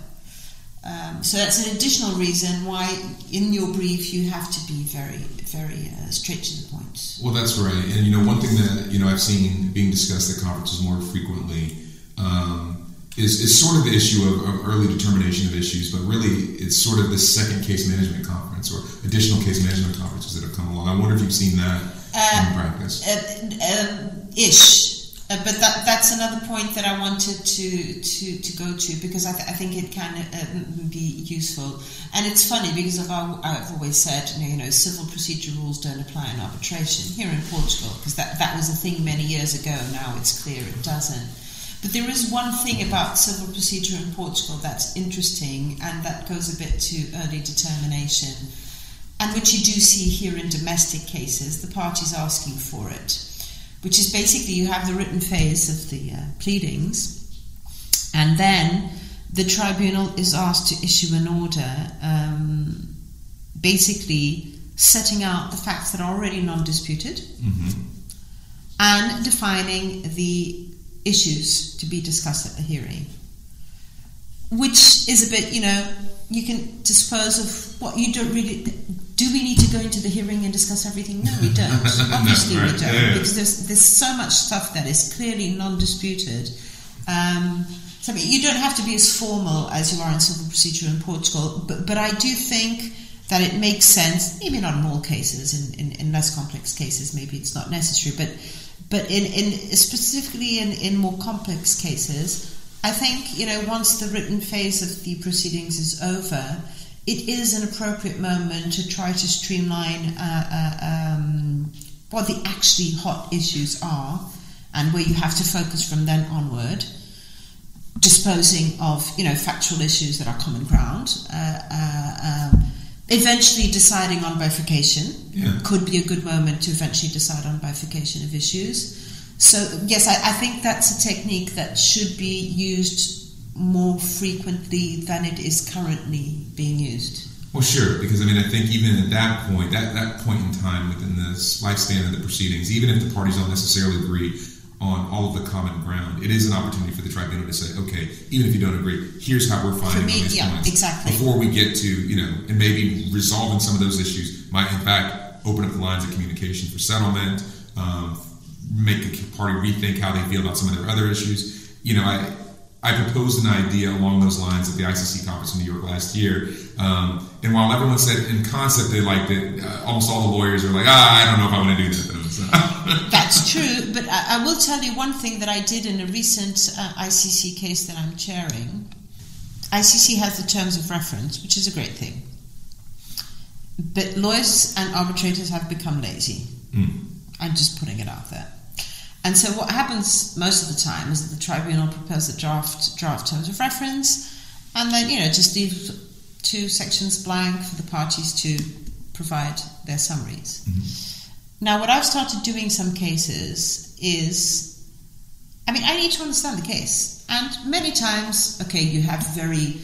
Um, so that's an additional reason why in your brief you have to be very, very uh, straight to the point. Well, that's right. And you know, one thing that you know I've seen being discussed at conferences more frequently um, is, is sort of the issue of, of early determination of issues, but really it's sort of the second case management conference or additional case management conferences that have come along. I wonder if you've seen that in practice. Uh, uh, ish. Uh, but that, that's another point that I wanted to, to, to go to because I, th- I think it can uh, be useful. And it's funny because of our, I've always said, you know, you know, civil procedure rules don't apply in arbitration here in Portugal because that, that was a thing many years ago. Now it's clear it doesn't. But there is one thing about civil procedure in Portugal that's interesting, and that goes a bit to early determination. and which you do see here in domestic cases, the parties asking for it, which is basically you have the written phase of the uh, pleadings, and then the tribunal is asked to issue an order, um, basically setting out the facts that are already non disputed Mm-hmm. and defining the issues to be discussed at the hearing. Which is a bit, you know, you can dispose of what you don't really. Do we need to go into the hearing and discuss everything? No, we don't. *laughs* No, Obviously, right. we don't, Yeah, because there's there's so much stuff that is clearly non-disputed. Um, so I mean, you don't have to be as formal as you are in civil procedure in Portugal, but but I do think that it makes sense. Maybe not in all cases. In, in, in less complex cases, maybe it's not necessary, but but in, in specifically in, in more complex cases, I think you know once the written phase of the proceedings is over, it is an appropriate moment to try to streamline uh, uh, um, what the actually hot issues are, and where you have to focus from then onward. Disposing of you know factual issues that are common ground. Uh, uh, um, eventually deciding on bifurcation Yeah. could be a good moment to eventually decide on bifurcation of issues. So, yes, I, I think that's a technique that should be used more frequently than it is currently being used. Well, sure, because I mean, I think even at that point, that, that point in time within the lifespan of the proceedings, even if the parties don't necessarily agree on all of the common ground, it is an opportunity for the tribunal to say, okay, even if you don't agree, here's how we're finding me, on these yeah, points. exactly. Before we get to, you know, and maybe resolving some of those issues might in fact open up the lines of communication for settlement, um, make the party rethink how they feel about some of their other issues. You know, I I proposed an idea along those lines at the ICC conference in New York last year. Um, and while everyone said in concept they liked it, uh, almost all the lawyers are like, ah, I don't know if I want to do that *laughs* That's true, but I, I will tell you one thing that I did in a recent uh, ICC case that I'm chairing. ICC has the terms of reference, which is a great thing. But lawyers and arbitrators have become lazy. Mm. I'm just putting it out there. And so what happens most of the time is that the tribunal prepares a draft draft terms of reference, and then you know just leaves two sections blank for the parties to provide their summaries. Now, what I've started doing some cases is, I mean, I need to understand the case, and many times, okay, you have very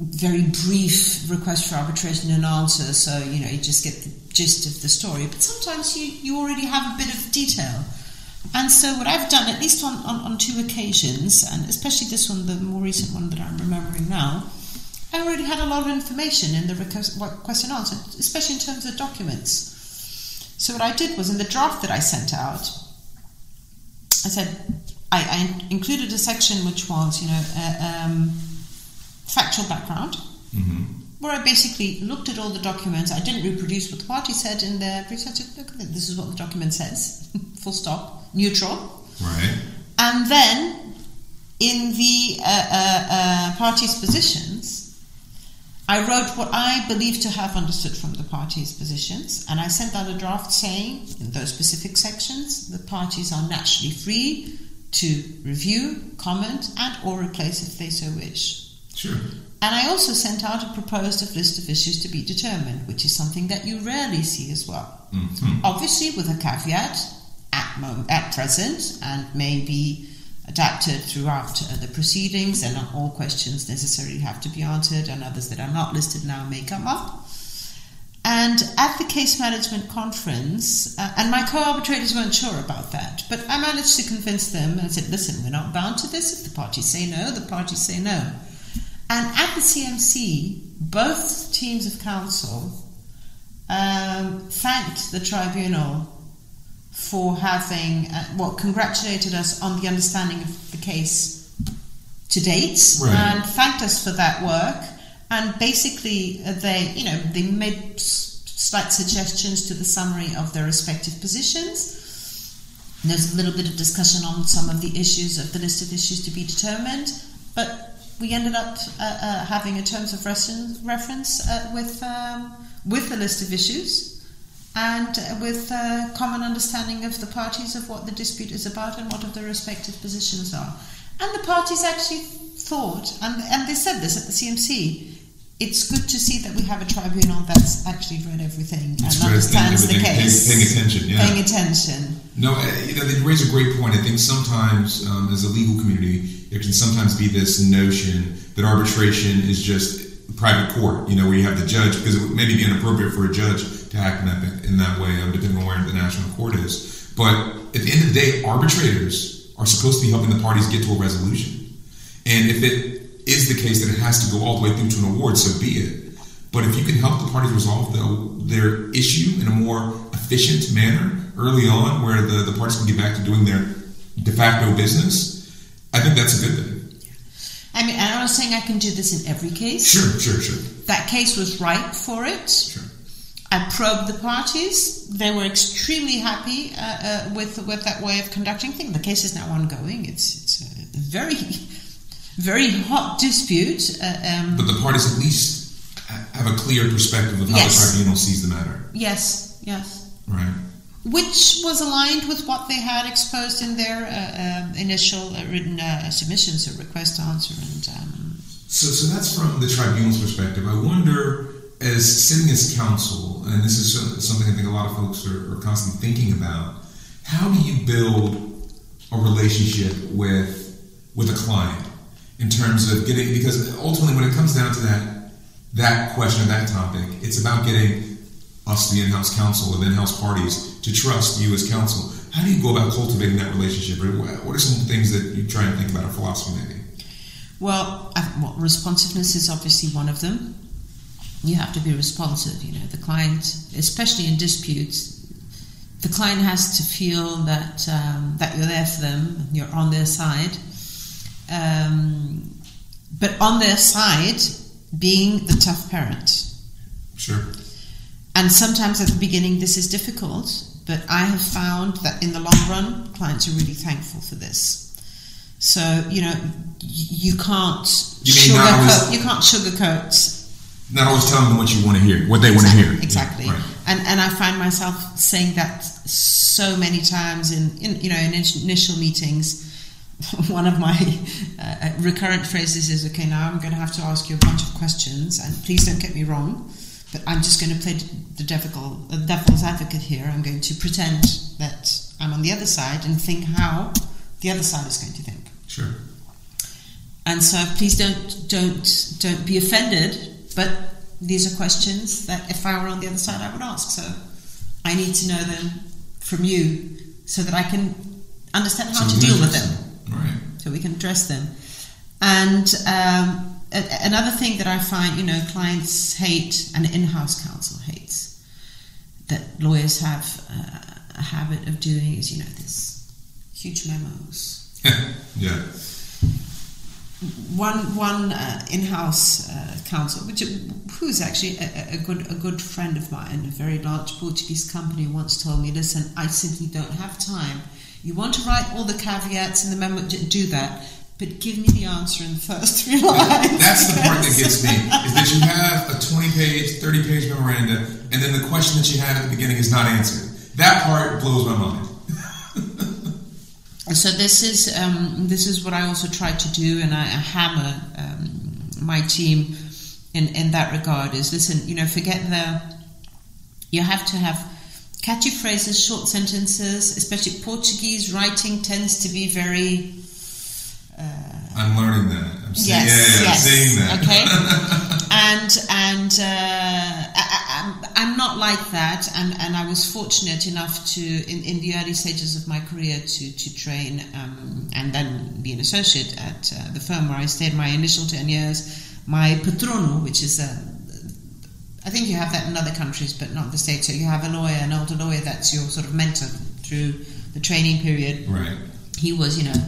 very brief request for arbitration and answer, so you know you just get the gist of the story. But sometimes you, you already have a bit of detail. And so what I've done, at least on, on, on two occasions, and especially this one, the more recent one that I'm remembering now, I already had a lot of information in the request, what- question answer, especially in terms of documents. So what I did was in the draft that I sent out, I said I, I included a section which was, you know, uh, um, factual background, mhm. where I basically looked at all the documents. I didn't reproduce what the party said in their said, look, this is what the document says, *laughs* full stop, neutral. right, And then in the uh, uh, uh, parties' positions, I wrote what I believe to have understood from the parties' positions, and I sent out a draft saying, in those specific sections, the parties are naturally free to review, comment, and or replace if they so wish. sure, And I also sent out a proposed list of issues to be determined, which is something that you rarely see as well. Mhm. Obviously, with a caveat at, at present, and may be adapted throughout uh, the proceedings, and not all questions necessarily have to be answered, and others that are not listed now may come up. And at the case management conference, uh, and my co arbitrators weren't sure about that, but I managed to convince them and said, listen, we're not bound to this. If the parties say no, the parties say no. And at the CMC, both teams of counsel um, thanked the tribunal for having, uh, well, congratulated us on the understanding of the case to date Right. and thanked us for that work. And basically, uh, they, you know, they made s- slight suggestions to the summary of their respective positions. There's a little bit of discussion on some of the issues of the list of issues to be determined, but we ended up uh, uh, having a terms of reference, reference uh, with um, with the list of issues and with uh, common understanding of the parties of what the dispute is about and what of their respective positions are. And the parties actually thought, and, and they said this at the CMC, it's good to see that we have a tribunal that's actually read everything and understands the case. paying- paying attention, yeah. Paying attention. No, you know, they raise a great point. I think sometimes, um, as a legal community, there can sometimes be this notion that arbitration is just private court. You know, where you have the judge because it would maybe be inappropriate for a judge act in that in that way, um, depending on where the national court is. But at the end of the day, arbitrators are supposed to be helping the parties get to a resolution. And if it is the case that it has to go all the way through to an award, so be it. But if you can help the parties resolve the, their issue in a more efficient manner early on, where the, the parties can get back to doing their de facto business, I think that's a good thing. I mean, I'm not saying I can do this in every case. Sure, sure, sure. That case was ripe for it. Sure. I probed the parties. They were extremely happy uh, uh, with with that way of conducting things. The case is now ongoing. It's it's a very very hot dispute. Uh, um, But the parties at least have a clear perspective of how Yes. the tribunal sees the matter, yes, yes. right? Which was aligned with what they had exposed in their uh, um, initial uh, written uh, submissions, a request to answer, and um, So, so that's from the tribunal's perspective. I wonder, as sitting as counsel, and this is something I think a lot of folks are, are constantly thinking about. How do you build a relationship with with a client in terms of getting? Because ultimately, when it comes down to that that question, or that topic, it's about getting us, the in-house counsel, and in-house parties, to trust you as counsel. How do you go about cultivating that relationship? What are some things that you try and think about, or philosophy maybe? Well, I, well, responsiveness is obviously one of them. You have to be responsive. You know, the client, especially in disputes, the client has to feel that um, that you're there for them, you're on their side. Um, but on their side, being the tough parent. Sure. And sometimes at the beginning, this is difficult, but I have found that in the long run, clients are really thankful for this. So you know, you can't You sugarcoat. You can't sugarcoat. Not always telling them what you want to hear, what they want to hear. Exactly. Right. And and I find myself saying that so many times in, in you know in initial meetings. *laughs* One of my uh, recurrent phrases is, "Okay, now I'm going to have to ask you a bunch of questions, and please don't get me wrong, but I'm just going to play the devil, the devil's advocate here. I'm going to pretend that I'm on the other side and think how the other side is going to think." Sure. And so please don't don't don't be offended. But these are questions that if I were on the other side, I would ask. So I need to know them from you so that I can understand how So to deal with them. Right. So we can address them. And um, a- another thing that I find, you know, clients hate and in-house counsel hates that lawyers have uh, a habit of doing is, you know, this huge memos *laughs* yeah. One one uh, in-house uh, counsel, which who's actually a, a good a good friend of mine, a very large Portuguese company, once told me, "Listen, I simply don't have time. You want to write all the caveats in the memo, do that, but give me the answer in the first three lines." That's the part that gets me is *laughs* that you have a 20 page, 30 page memoranda, and then the question that you had at the beginning is not answered. That part blows my mind. So this is um, this is what I also try to do, and I, I hammer um, my team in in that regard. Is listen, you know, forget the. You have to have catchy phrases, short sentences. Especially Portuguese writing tends to be very. I'm learning that. I'm seeing, Yes, yeah, yeah, yes. I'm seeing that. Okay. *laughs* and and uh, I'm, not like that, and, and I was fortunate enough to in, in the early stages of my career to to train um, and then be an associate at uh, the firm where I stayed my initial ten years. My patrono, which is a I think you have that in other countries, but not the States. So you have a lawyer, an older lawyer, that's your sort of mentor through the training period Right. he was, you know,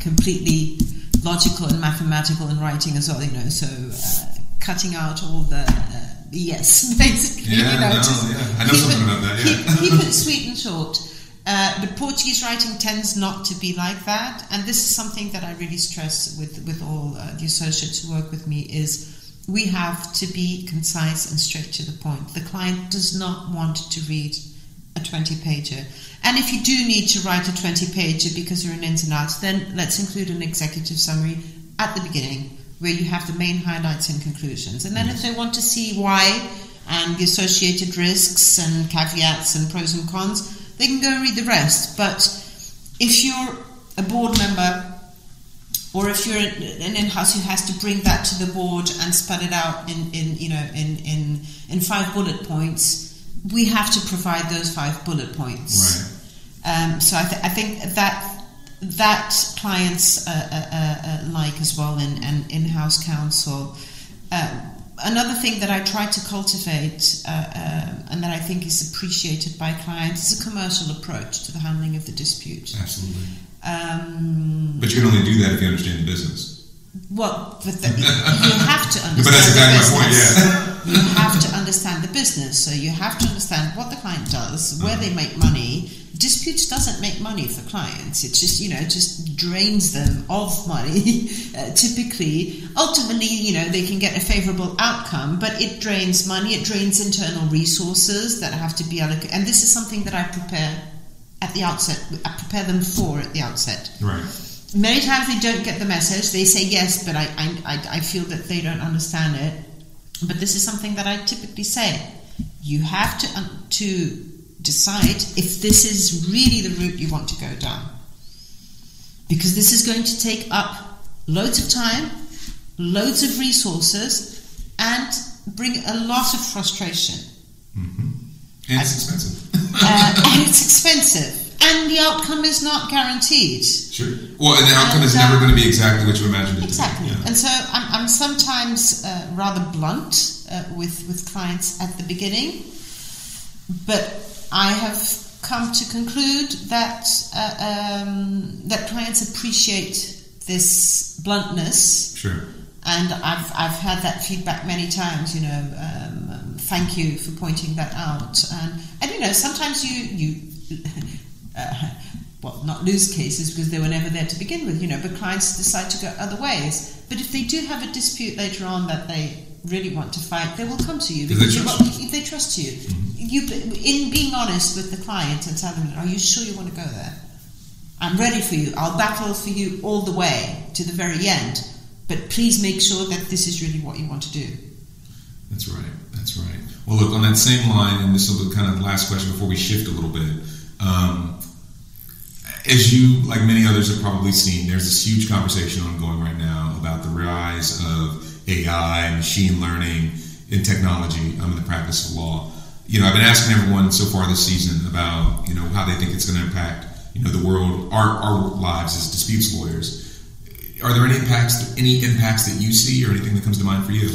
completely logical and mathematical in writing as well, you know, so uh, cutting out all the uh, yes, *laughs* basically. Yeah, you know, no, just yeah. I know keep something it- about that, yeah. Keep, keep it *laughs* sweet and short. Uh, but Portuguese writing tends not to be like that, and this is something that I really stress with with all uh, the associates who work with me is we have to be concise and straight to the point. The client does not want to read a 20 pager. And if you do need to write a 20 pager because you're an and outs, then let's include an executive summary at the beginning where you have the main highlights and conclusions. And then if they want to see why and the associated risks and caveats and pros and cons, they can go and read the rest. But if you're a board member or if you're an in-house who has to bring that to the board and spell it out in, in you know in, in in five bullet points, we have to provide those five bullet points. Right. Um, so I, th- I think that that clients uh, uh, uh, like as well in and in-house counsel. Um, another thing that I try to cultivate uh, uh, and that I think is appreciated by clients is a commercial approach to the handling of the dispute. Absolutely. Um, But you can only do that if you understand the business. Well, but the, *laughs* you have to understand But that's the exactly my business. point, yeah. You have to understand the business, so you have to understand what the client does, where they make money. Disputes doesn't make money for clients. It just you know just drains them of money. *laughs* uh, typically, ultimately, you know they can get a favourable outcome, but it drains money. It drains internal resources that have to be allocated. And this is something that I prepare at the outset. I prepare them for at the outset Right. Many times they don't get the message. They say yes, but I, I, I- feel that they don't understand it. But this is something that I typically say. You have to un- to decide if this is really the route you want to go down, because this is going to take up loads of time, loads of resources, and bring a lot of frustration. And it's expensive. Uh, *laughs* and it's expensive, and the outcome is not guaranteed. Sure. Well, and the outcome is And, uh, never going to be exactly what you imagined it Exactly. to be. Yeah. And so I'm, I'm sometimes uh, rather blunt uh, with, with clients at the beginning, but I have come to conclude that uh, um, that clients appreciate this bluntness, Sure. and I've, I've had that feedback many times. You know, um, um, thank you for pointing that out, and and you know sometimes you you. Uh, well, not lose cases because they were never there to begin with, you know, but clients decide to go other ways. But if they do have a dispute later on that they really want to fight, they will come to you Because they you- trust if they trust you. You, in being honest with the client and telling them, "Are you sure you want to go there? I'm ready for you. I'll battle for you all the way to the very end. But please make sure that this is really what you want to do." That's right. That's right. Well, look, on that same line, and this will be kind of the last question before we shift a little bit. Um, as you, like many others, have probably seen, there's this huge conversation ongoing right now about the rise of AI, machine learning, and technology um, in the practice of law. You know, I've been asking everyone so far this season about you know how they think it's going to impact you know the world, our, our lives as disputes lawyers. Are there any impacts, any impacts that you see, or anything that comes to mind for you?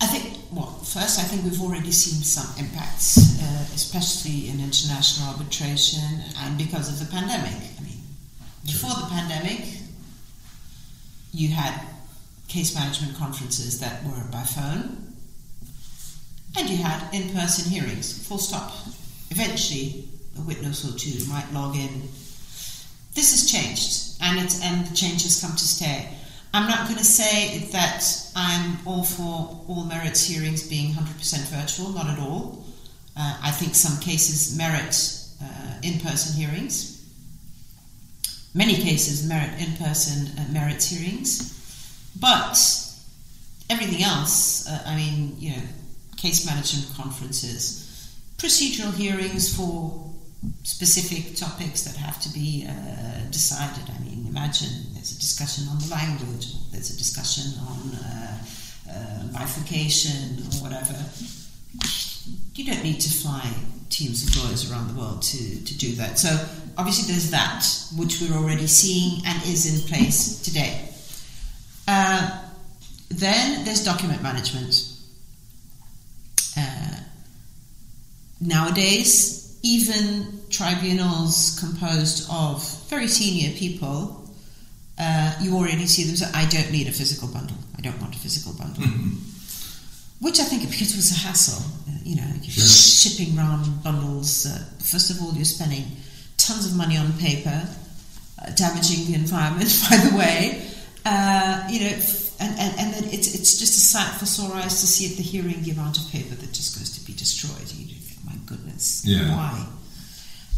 I think, well, first, I think we've already seen some impacts, uh, especially in international arbitration and because of the pandemic. I mean, before the pandemic, you had case management conferences that were by phone, and you had in person hearings, full stop. Eventually, a witness or two might log in. This has changed, and, it's, and the change has come to stay. I'm not going to say that I'm all for all merits hearings being 100% virtual, not at all. Uh, I think some cases merit uh, in person hearings. Many cases merit in person uh, merits hearings. But everything else, uh, I mean, you know, case management conferences, procedural hearings for specific topics that have to be uh, decided. I mean, imagine there's a discussion on the language, there's a discussion on uh, uh, bifurcation or whatever. You don't need to fly teams of lawyers around the world to, to do that. So, obviously, there's that, which we're already seeing and is in place today. Uh, then there's document management. Uh, nowadays, even tribunals composed of very senior people, uh, you already see them say, I don't need a physical bundle. I don't want a physical bundle. Which I think because it was a hassle. Uh, you know, Sure. shipping around bundles. Uh, first of all, you're spending tons of money on paper, uh, damaging the environment, *laughs* by the way. Uh, you know, f- and, and, and then it's, it's just a sight for sore eyes to see at the hearing the amount of paper that just goes to be destroyed. You think, my goodness, Yeah. why?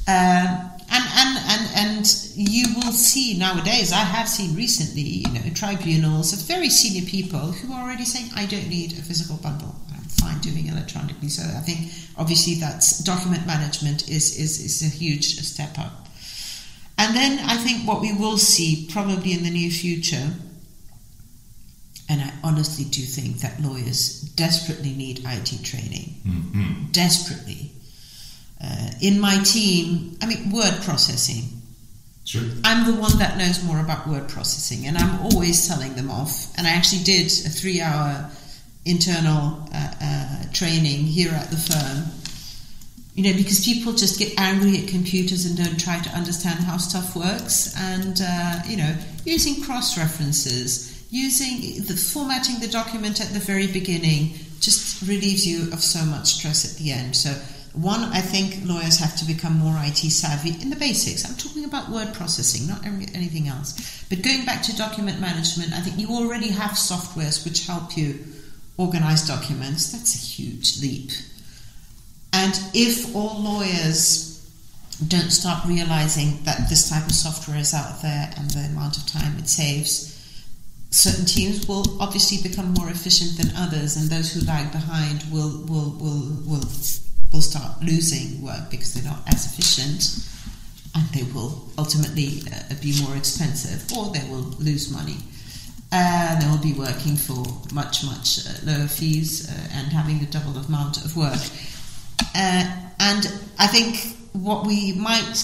Um, and, and, and, and you will see nowadays, I have seen recently, you know, tribunals of very senior people who are already saying, I don't need a physical bundle. I'm fine doing electronically. So I think obviously that's document management is, is, is a huge step up. And then I think what we will see probably in the near future, and I honestly do think that lawyers desperately need IT training. Mm-hmm. Desperately. Uh, in my team, I mean, word processing. Sure. I'm the one that knows more about word processing, and I'm always telling them off. And I actually did a three hour internal uh, uh, training here at the firm. You know, because people just get angry at computers and don't try to understand how stuff works. And, uh, you know, using cross references, using the formatting the document at the very beginning just relieves you of so much stress at the end. So, one, I think lawyers have to become more IT savvy in the basics. I'm talking about word processing, not anything else. But going back to document management, I think you already have softwares which help you organize documents. That's a huge leap. And if all lawyers don't start realizing that this type of software is out there and the amount of time it saves, certain teams will obviously become more efficient than others, and those who lag behind will will will will will start losing work because they're not as efficient and they will ultimately uh, be more expensive or they will lose money. And they will be working for much, much uh, lower fees uh, and having the double amount of work. Uh, and I think what we might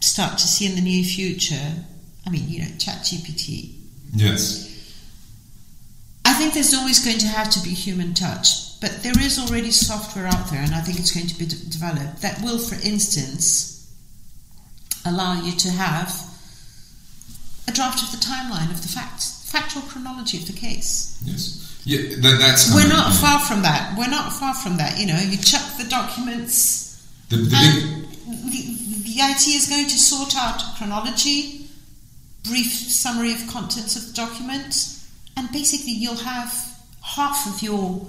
start to see in the near future, I mean, you know, ChatGPT. Yes. I think there's always going to have to be human touch, but there is already software out there, and I think it's going to be de- developed that will, for instance, allow you to have a draft of the timeline of the facts, factual chronology of the case. Yes. Yeah, that, that's. We're not far from that. We're not far from that. You know, you chuck the documents. The, the and the, the IT is going to sort out chronology, brief summary of contents of the document, and basically you'll have half of your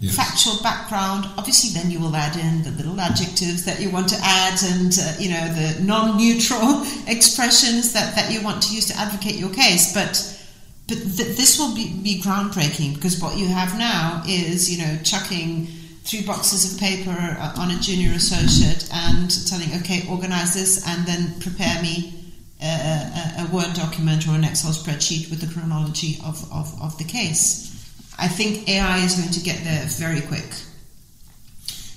Yes. factual background. Obviously, then you will add in the little adjectives that you want to add, and uh, you know the non-neutral *laughs* expressions that, that you want to use to advocate your case. But but th- this will be, be groundbreaking because what you have now is you know chucking three boxes of paper uh, on a junior associate and telling okay organize this and then prepare me a, a, a Word document or an Excel spreadsheet with the chronology of, of, of the case. I think AI is going to get there very quick.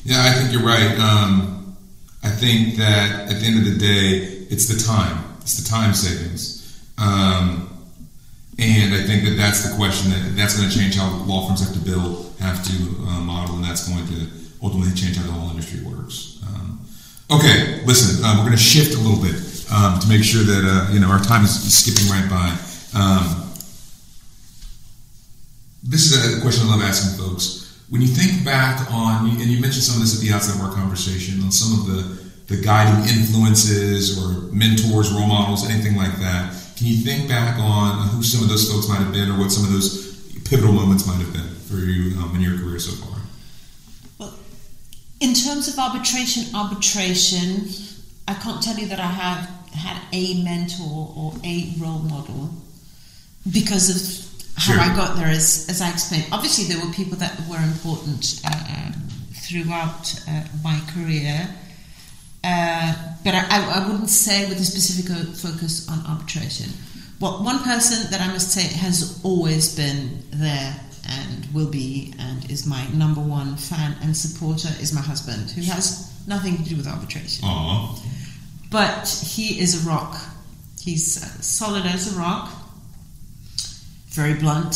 Yeah, I think you're right. Um, I think that at the end of the day, it's the time. It's the time savings. Um, and I think that that's the question that that's going to change how law firms have to build, have to uh, model, and that's going to ultimately change how the whole industry works. Um, okay, listen, uh, we're going to shift a little bit um, to make sure that uh, you know our time is skipping right by. Um, this is a question I love asking folks. When you think back on, and you mentioned some of this at the outset of our conversation, on some of the, the guiding influences or mentors, role models, anything like that, can you think back on who some of those folks might have been or what some of those pivotal moments might have been for you um, in your career so far? Well, in terms of arbitration, arbitration, I can't tell you that I have had a mentor or a role model because of how Sure. I got there, as, as I explained. Obviously, there were people that were important uh, um, throughout uh, my career, uh, but I, I, wouldn't say with a specific focus on arbitration. Well, one person that I must say has always been there and will be and is my number one fan and supporter is my husband, who has nothing to do with arbitration. Aw. But he is a rock. He's uh, solid as a rock, very blunt,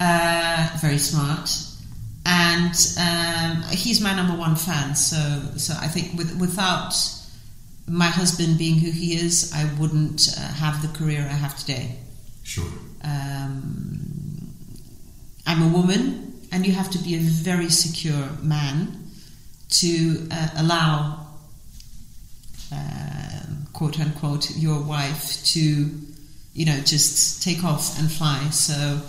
uh, very smart, and um, he's my number one fan. So, so I think with, without my husband being who he is, I wouldn't uh, have the career I have today. Sure. Um, I'm a woman, and you have to be a very secure man to uh, allow, um quote unquote, your wife to, you know, just take off and fly. So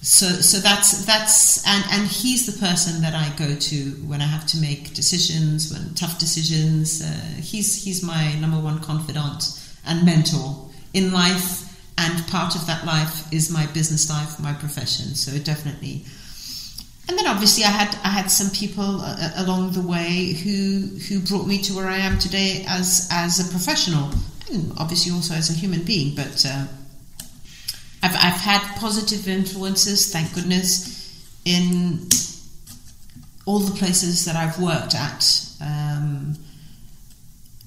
so so that's that's and and he's the person that I go to when I have to make decisions, when tough decisions. Uh, he's he's my number one confidant and mentor in life, and part of that life is my business life, my profession. So definitely. And then obviously I had I had some people uh, along the way who who brought me to where I am today as as a professional, and obviously also as a human being, but. Uh, I've, I've had positive influences, thank goodness, in all the places that I've worked at. Um,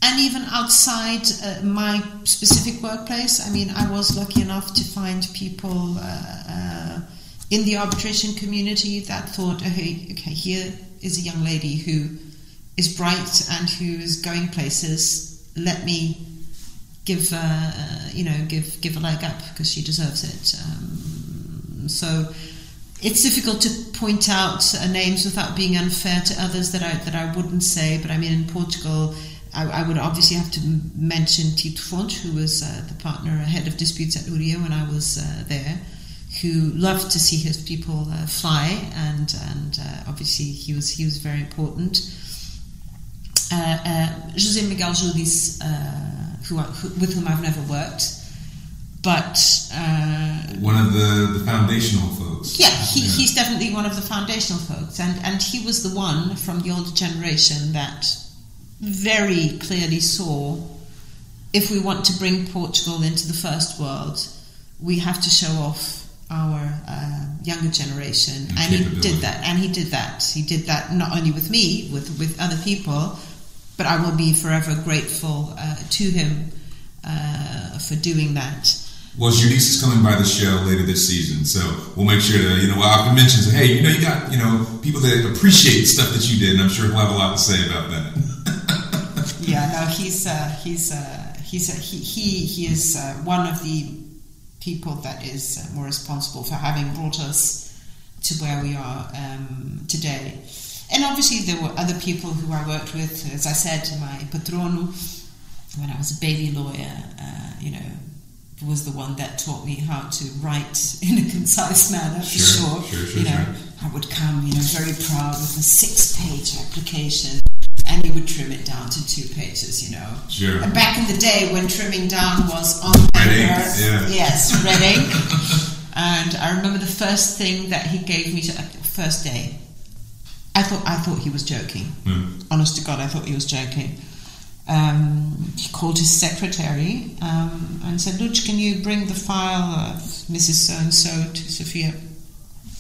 and even outside uh, my specific workplace, I mean, I was lucky enough to find people uh, uh, in the arbitration community that thought, okay, okay, here is a young lady who is bright and who is going places. Let me give uh, you know give give a leg up because she deserves it. Um, so it's difficult to point out uh, names without being unfair to others that I that I wouldn't say. But I mean, in Portugal. I, I would obviously have to mention Tito Fonte, who was uh, the partner, head of disputes at Uría when I was uh, there, who loved to see his people uh, fly, and and uh, obviously he was he was very important. José Miguel Júdice who, who, with whom I've never worked. But uh, one of the, the foundational folks. Yeah, he, yeah, he's definitely one of the foundational folks, and and he was the one from the older generation that very clearly saw if we want to bring Portugal into the first world, we have to show off our uh, younger generation, and, and he did that. And he did that. He did that not only with me, with with other people, but I will be forever grateful uh, to him uh, for doing that. Well, Júdice is coming by the show later this season, so we'll make sure to, you know, I can mention, hey, you know, you got, you know, people that appreciate stuff that you did, and I'm sure he'll have a lot to say about that. *laughs* yeah, no, he's, uh, he's, uh, he's, uh, he, he, he is uh, one of the people that is uh, more responsible for having brought us to where we are um, today. And obviously, there were other people who I worked with. As I said, my patrono, when I was a baby lawyer, uh, you know, was the one that taught me how to write *laughs* in a concise manner, for sure. sure. sure you know, sure. I would come, you know, very proud with a six-page application, and he would trim it down to two pages, you know. Sure. And back in the day when trimming down was on red paper, ink, yeah. yes, red ink. *laughs* and I remember the first thing that he gave me to first day I thought I thought he was joking. Mm. Honest to God, I thought he was joking. Um, he called his secretary um, and said, "Luch, can you bring the file of Mrs. So and So to Sofia?"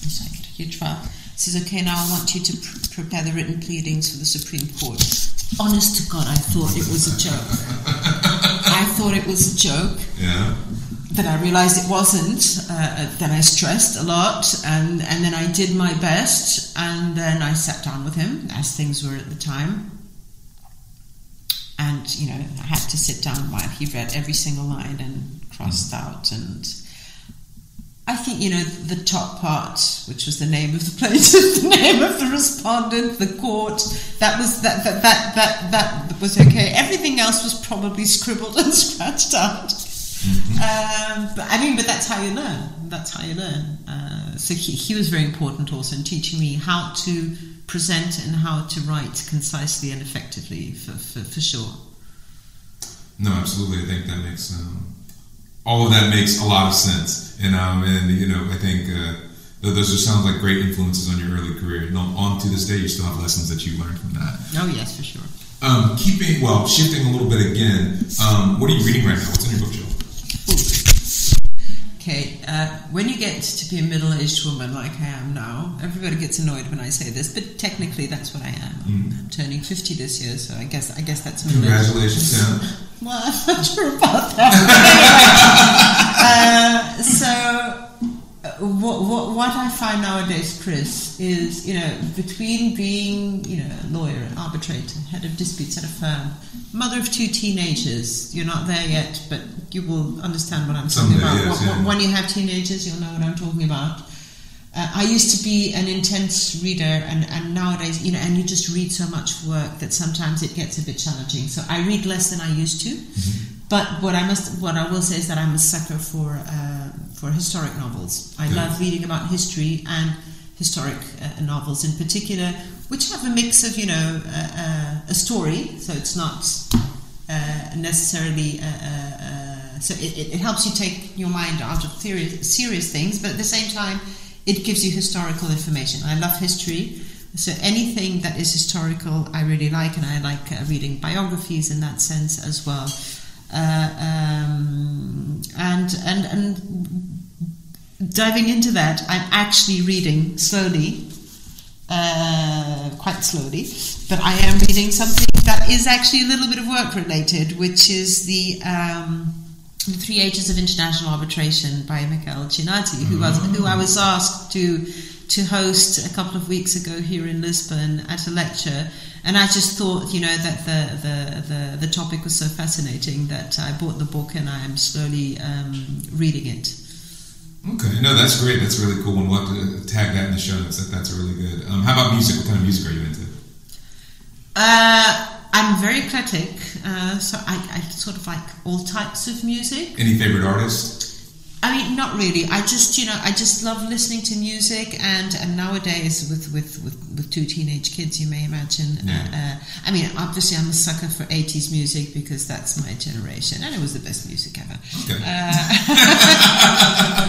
He's like, "You try." He says, "Okay, now I want you to pr- prepare the written pleadings for the Supreme Court." Honest to God, I thought it was a joke. *laughs* I thought it was a joke. Yeah that I realized it wasn't, uh, that I stressed a lot, and, and then I did my best, and then I sat down with him, as things were at the time. And, you know, I had to sit down while he read every single line and crossed out. And I think, you know, the top part, which was the name of the plaintiff, *laughs* the name of the respondent, the court, that was, that, that, that, that, that was okay. Everything else was probably scribbled and *laughs* scratched out. Um, but I mean, but that's how you learn. That's how you learn. Uh, so he, he was very important also in teaching me how to present and how to write concisely and effectively, for, for, for sure. No, absolutely. I think that makes um, all of that makes a lot of sense, and um, and you know, I think uh, those just sound like great influences on your early career. And on to this day, you still have lessons that you learned from that. Oh yes, for sure. Um, keeping well, shifting a little bit again. Um, what are you reading right now? What's on your bookshelf? Okay, uh, when you get to be a middle aged woman like I am now, everybody gets annoyed when I say this, but technically that's what I am. Mm. I'm turning 50 this year, so I guess I guess that's middle Congratulations, yeah. *laughs* Well, I'm not sure about that. *laughs* uh, so, what, what, what I find nowadays, Chris, is you know between being you know a lawyer, an arbitrator, head of disputes at a firm, mother of two teenagers. You're not there yet, but you will understand what I'm talking Someday, about. yes, yeah. When you have teenagers, you'll know what I'm talking about. Uh, I used to be an intense reader, and, and nowadays, you know, and you just read so much work that sometimes it gets a bit challenging. So I read less than I used to, mm-hmm. But what I must, what I will say is that I'm a sucker for uh, for historic novels. I Yeah. love reading about history and historic uh, novels in particular, which have a mix of you know uh, uh, a story, so it's not uh, necessarily. So it, it, it helps you take your mind out of serious, serious things, but at the same time, it gives you historical information. I love history, so anything that is historical, I really like, and I like uh, reading biographies in that sense as well. Uh, um, and and and diving into that, I'm actually reading slowly, uh, quite slowly, but I am reading something that is actually a little bit of work related, which is the. Um, the Three Ages of International Arbitration by Mikael Schinazi, who was who I was asked to to host a couple of weeks ago here in Lisbon at a lecture, and I just thought, you know, that the the the, the topic was so fascinating that I bought the book and I am slowly um, reading it. Okay, no, that's great. That's really cool. And we'll have to tag that in the show notes. That, that's really good. Um, how about music? What kind of music are you into? Uh, I'm very eclectic, uh, so I, I sort of like all types of music. Any favorite artist? I mean, not really. I just, you know, I just love listening to music, and, and nowadays with, with, with, with two teenage kids, you may imagine. Yeah. Uh, uh, I mean, obviously, I'm a sucker for '80s music because that's my generation, and it was the best music ever. Okay. Uh,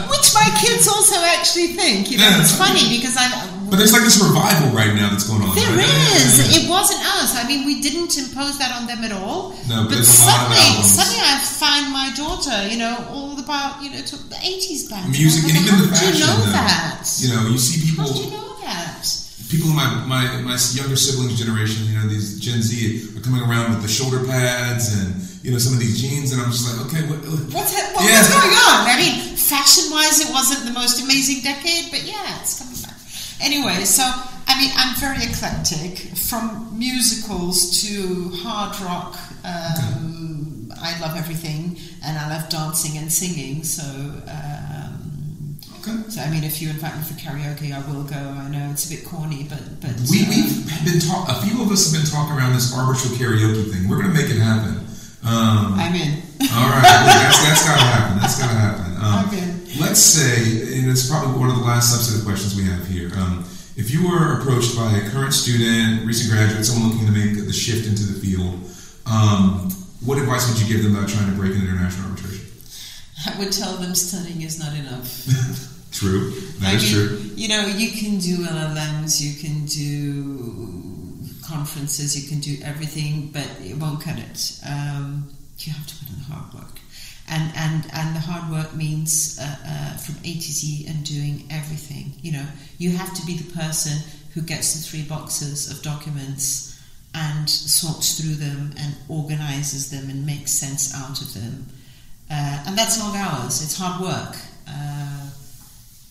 *laughs* *laughs* which my kids also actually think. You know, Yeah, it's funny because I. But there's like this revival right now that's going on. There right? is. Yeah, yeah, yeah. It wasn't us. I mean, we didn't impose that on them at all. No, but but there's a lot of suddenly, suddenly I find my daughter, you know, all about you know the eighties bands. Music and even the How fashion. do you know though. that? You know, you see How people. do you know that? people in my, my, my younger siblings generation, you know, these Gen Z are coming around with the shoulder pads and, you know, some of these jeans, and I'm just like, okay, what? What's, ha- what- Yeah. what's going on? I mean, fashion-wise, it wasn't the most amazing decade, but yeah, it's coming. Anyway, so I mean, I'm very eclectic, from musicals to hard rock. Um, I love everything, and I love dancing and singing. So, um, Okay. so I mean, if you invite me for karaoke, I will go. I know it's a bit corny, but but We, uh, we've been talk. A few of us have been talking around this arbitral karaoke thing. We're going to make it happen. Um, I'm in. all right, well, that's, that's got to happen. That's got to happen. *laughs* Um, I'm in. Let's say, and it's probably one of the last subset of questions we have here. Um, if you were approached by a current student, recent graduate, someone looking to make the shift into the field, um, what advice would you give them about trying to break into international arbitration? I would tell them studying is not enough. *laughs* True, that I is mean, true. You know, you can do LLMs, you can do conferences, you can do everything, but it won't cut it. Um, you have to put in the hard work. And, and, and the hard work means uh, uh, from A to Z and doing everything. You know, you have to be the person who gets the three boxes of documents and sorts through them and organizes them and makes sense out of them. Uh, and that's long hours, it's hard work. Uh,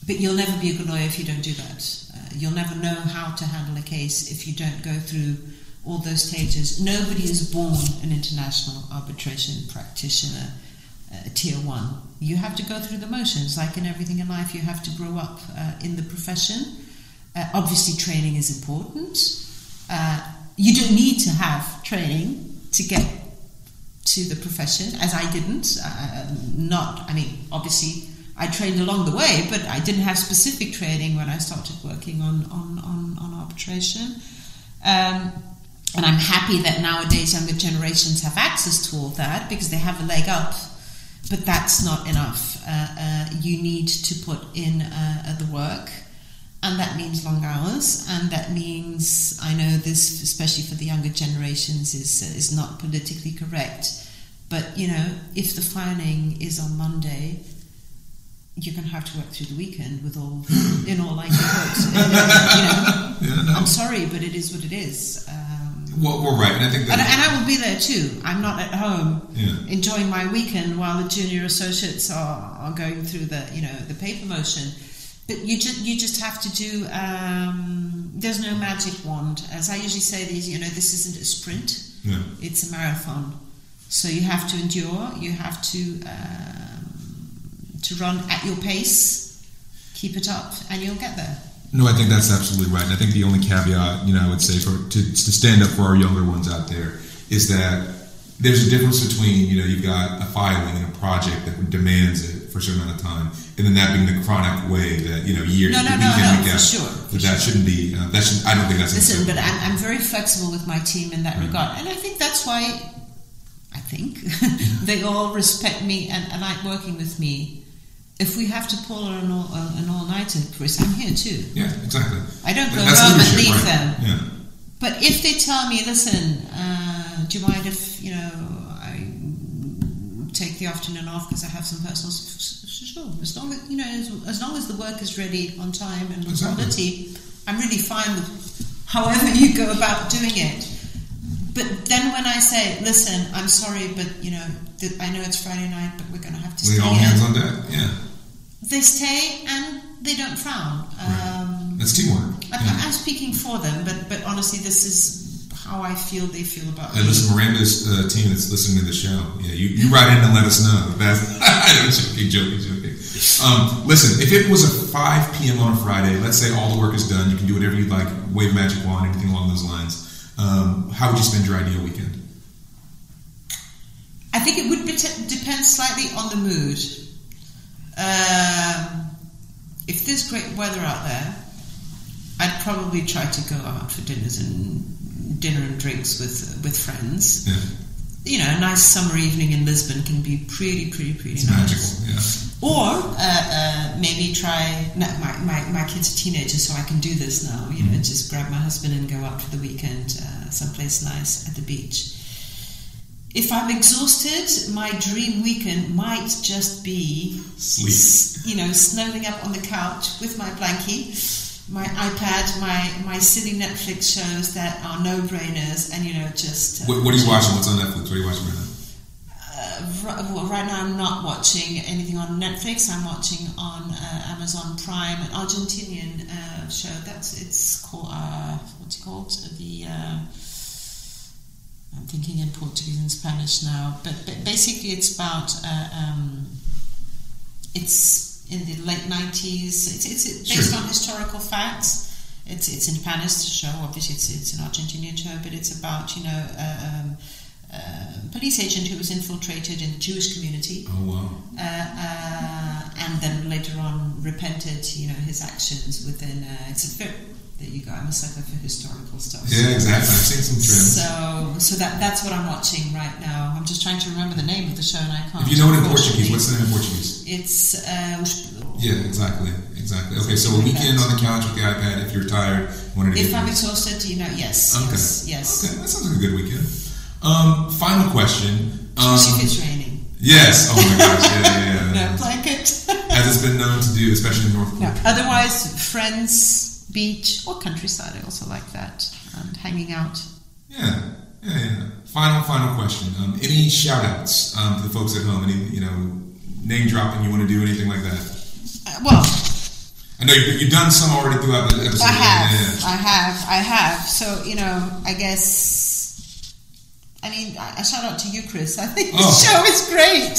but you'll never be a good lawyer if you don't do that. Uh, you'll never know how to handle a case if you don't go through all those stages. Nobody is born an international arbitration practitioner, uh, tier one. You have to go through the motions. Like in everything in life, you have to grow up uh, in the profession. Uh, obviously, training is important. Uh, you don't need to have training to get to the profession, as I didn't. Uh, not, I mean, obviously, I trained along the way, but I didn't have specific training when I started working on on, on, on arbitration. Um, and I'm happy that nowadays younger generations have access to all that because they have a leg up. But that's not enough. Uh, uh, you need to put in uh, the work, and that means long hours, and that means I know this, especially for the younger generations, is uh, is not politically correct. But you know, if the filing is on Monday, you're going to have to work through the weekend with all, *laughs* in all likelihood. Uh, you know, Yeah, no. I'm sorry, but it is what it is. Um, Well, we're right, and I think that. and, and I will be there too. I'm not at home Yeah. enjoying my weekend while the junior associates are, are going through the you know the paper motion. But you just you just have to do. Um, there's no magic wand, as I usually say. These you know this isn't a sprint; yeah. it's a marathon. So you have to endure. You have to um, to run at your pace, keep it up, and you'll get there. No, I think that's absolutely right. And I think the only caveat, you know, I would say for to, to stand up for our younger ones out there is that there's a difference between you know you've got a filing and a project that demands it for a certain amount of time, and then that being the chronic way that you know years. No, no, no, no, for out. sure, for That, that sure. shouldn't be. Uh, that should. I don't think that's. Listen, but. I'm, I'm very flexible with my team in that Right. regard, and I think that's why I think *laughs* they all respect me and, and like working with me. If we have to pull an all an all nighter, Chris, I'm here too. yeah, exactly. I don't go That's home and leave right. them. Yeah. But if they tell me, listen, uh, do you mind if you know I take the afternoon off because I have some personal? Sure, as long as you know, as, as long as the work is ready on time and with Exactly. quality, I'm really fine with however you go about doing it. But then when I say, listen, I'm sorry, but you know, I know it's Friday night, but we're going to have to stay all hands on deck. Yeah, They stay and they don't frown. Um, that's teamwork. I'm, Yeah. I'm speaking for them, but but honestly, this is how I feel they feel about Hey, me. listen, Miranda's uh, team that's listening to the show. Yeah, you, you write in and let us know. *laughs* That's *laughs* I'm joking, joking, joking. Um, listen, if it was a 5 p.m. on a Friday, let's say all the work is done, you can do whatever you'd like, wave magic wand, anything along those lines. Um, how would you spend your ideal weekend? I think it would depend slightly on the mood. Um, if there's great weather out there, I'd probably try to go out for dinners and dinner and drinks with with friends. Yeah, You know, a nice summer evening in Lisbon can be pretty, pretty, pretty it's nice. magical. Yeah. Or uh, uh, maybe try. No, my, my, my kids are teenagers, so I can do this now. You know, just grab my husband and go out for the weekend, uh, someplace nice at the beach. If I'm exhausted, my dream weekend might just be, Sleep. you know, snuggling up on the couch with my blankie, my iPad, my my silly Netflix shows that are no brainers, and you know, just. uh, What, what are you watching? What's on Netflix? What are you watching right now? uh, right, well, right now, I'm not watching anything on Netflix. I'm watching on uh, Amazon Prime an Argentinian uh, show. That's it's called uh, what's it called? The uh, I'm thinking in Portuguese and Spanish now, but, but basically it's about uh, um, it's in the late 90s. It's, it's based Sure. on historical facts. It's it's in Spanish show. Obviously, it's it's an Argentinian show, but it's about you know. Uh, um, uh, police agent who was infiltrated in the Jewish community, Oh wow. uh, uh, and then later on repented, you know, his actions within. Uh, it's a very there you go. I'm a sucker for historical stuff. Yeah, exactly. I've seen some trends. So, so that that's what I'm watching right now. I'm just trying to remember the name of the show, and I can't. if you know it in. Portuguese, what's the name in Portuguese? It's uh, Yeah, exactly, exactly. Okay, so a weekend on the couch with the iPad. If you're tired, wanted to if I'm exhausted, do you know, yes, Okay. yes, yes. Okay, that sounds like a good weekend. Um, final question. Um, if it's raining. yes. Oh my gosh. Yeah, yeah, yeah. *laughs* No blanket. As it's been known to do, especially in North No, otherwise, friends, beach, or countryside. I also like that, and hanging out. Yeah, yeah, yeah. Final, final question. Um, any shout outs um, to the folks at home? Any, you know, name dropping you want to do, anything like that? Uh, well, I know you, you've done some already throughout the episode. I have, Yeah. I have, I have. So you know, I guess. I mean, I, I shout out to you, Chris. I think the Oh. show is great.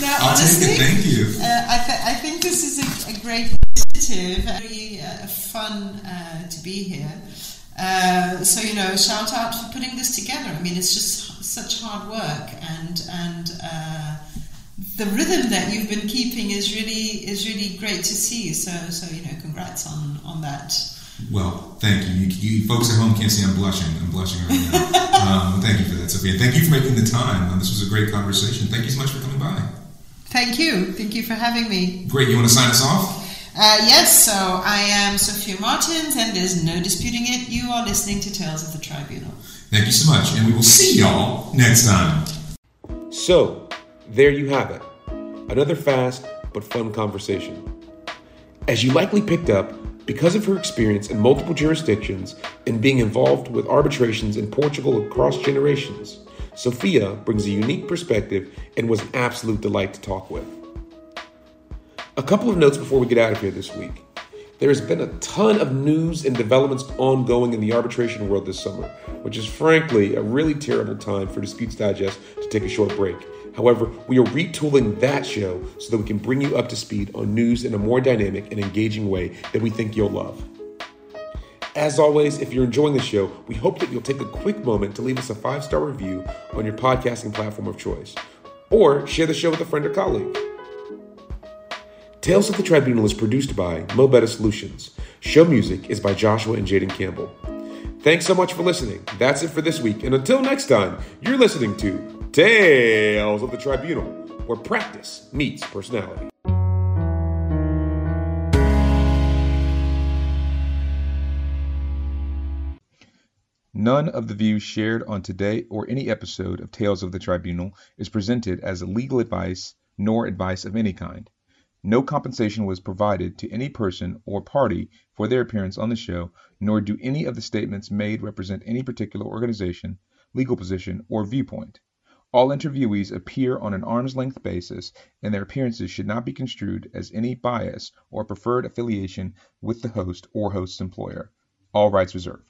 *laughs* no, I'll honestly, take it. Thank you. Uh, I, th- I think this is a, a great initiative, very uh, fun uh, to be here. Uh, so you know, shout out for putting this together. I mean, it's just such hard work, and and uh, the rhythm that you've been keeping is really is really great to see. So so you know, congrats on on that. Well, thank you. you. You folks at home can't see I'm blushing. I'm blushing right now. *laughs* um, thank you for that, Sofia. Thank you for making the time. Uh, this was a great conversation. Thank you so much for coming by. Thank you, thank you for having me. Great. You want to sign us off? Uh, yes, so I am Sofia Martins, and there's no disputing it. You are listening to Tales of the Tribunal. Thank you so much, and we will see y'all next time. So, there you have it. Another fast but fun conversation. As you likely picked up, because of her experience in multiple jurisdictions and being involved with arbitrations in Portugal across generations, Sofia brings a unique perspective and was an absolute delight to talk with. A couple of notes before we get out of here this week. There has been a ton of news and developments ongoing in the arbitration world this summer, which is frankly a really terrible time for Disputes Digest to take a short break. However, we are retooling that show so that we can bring you up to speed on news in a more dynamic and engaging way that we think you'll love. As always, if you're enjoying the show, we hope that you'll take a quick moment to leave us a five star review on your podcasting platform of choice, or share the show with a friend or colleague. Tales of the Tribunal is produced by Mo Mobetta Solutions. Show music is by Joshua and Jaden Campbell. Thanks so much for listening. That's it for this week, and until next time, you're listening to Tales of the Tribunal, where practice meets personality. None of the views shared on today or any episode of Tales of the Tribunal is presented as legal advice nor advice of any kind. No compensation was provided to any person or party for their appearance on the show, nor do any of the statements made represent any particular organization, legal position, or viewpoint. All interviewees appear on an arm's length basis, and their appearances should not be construed as any bias or preferred affiliation with the host or host's employer. All rights reserved.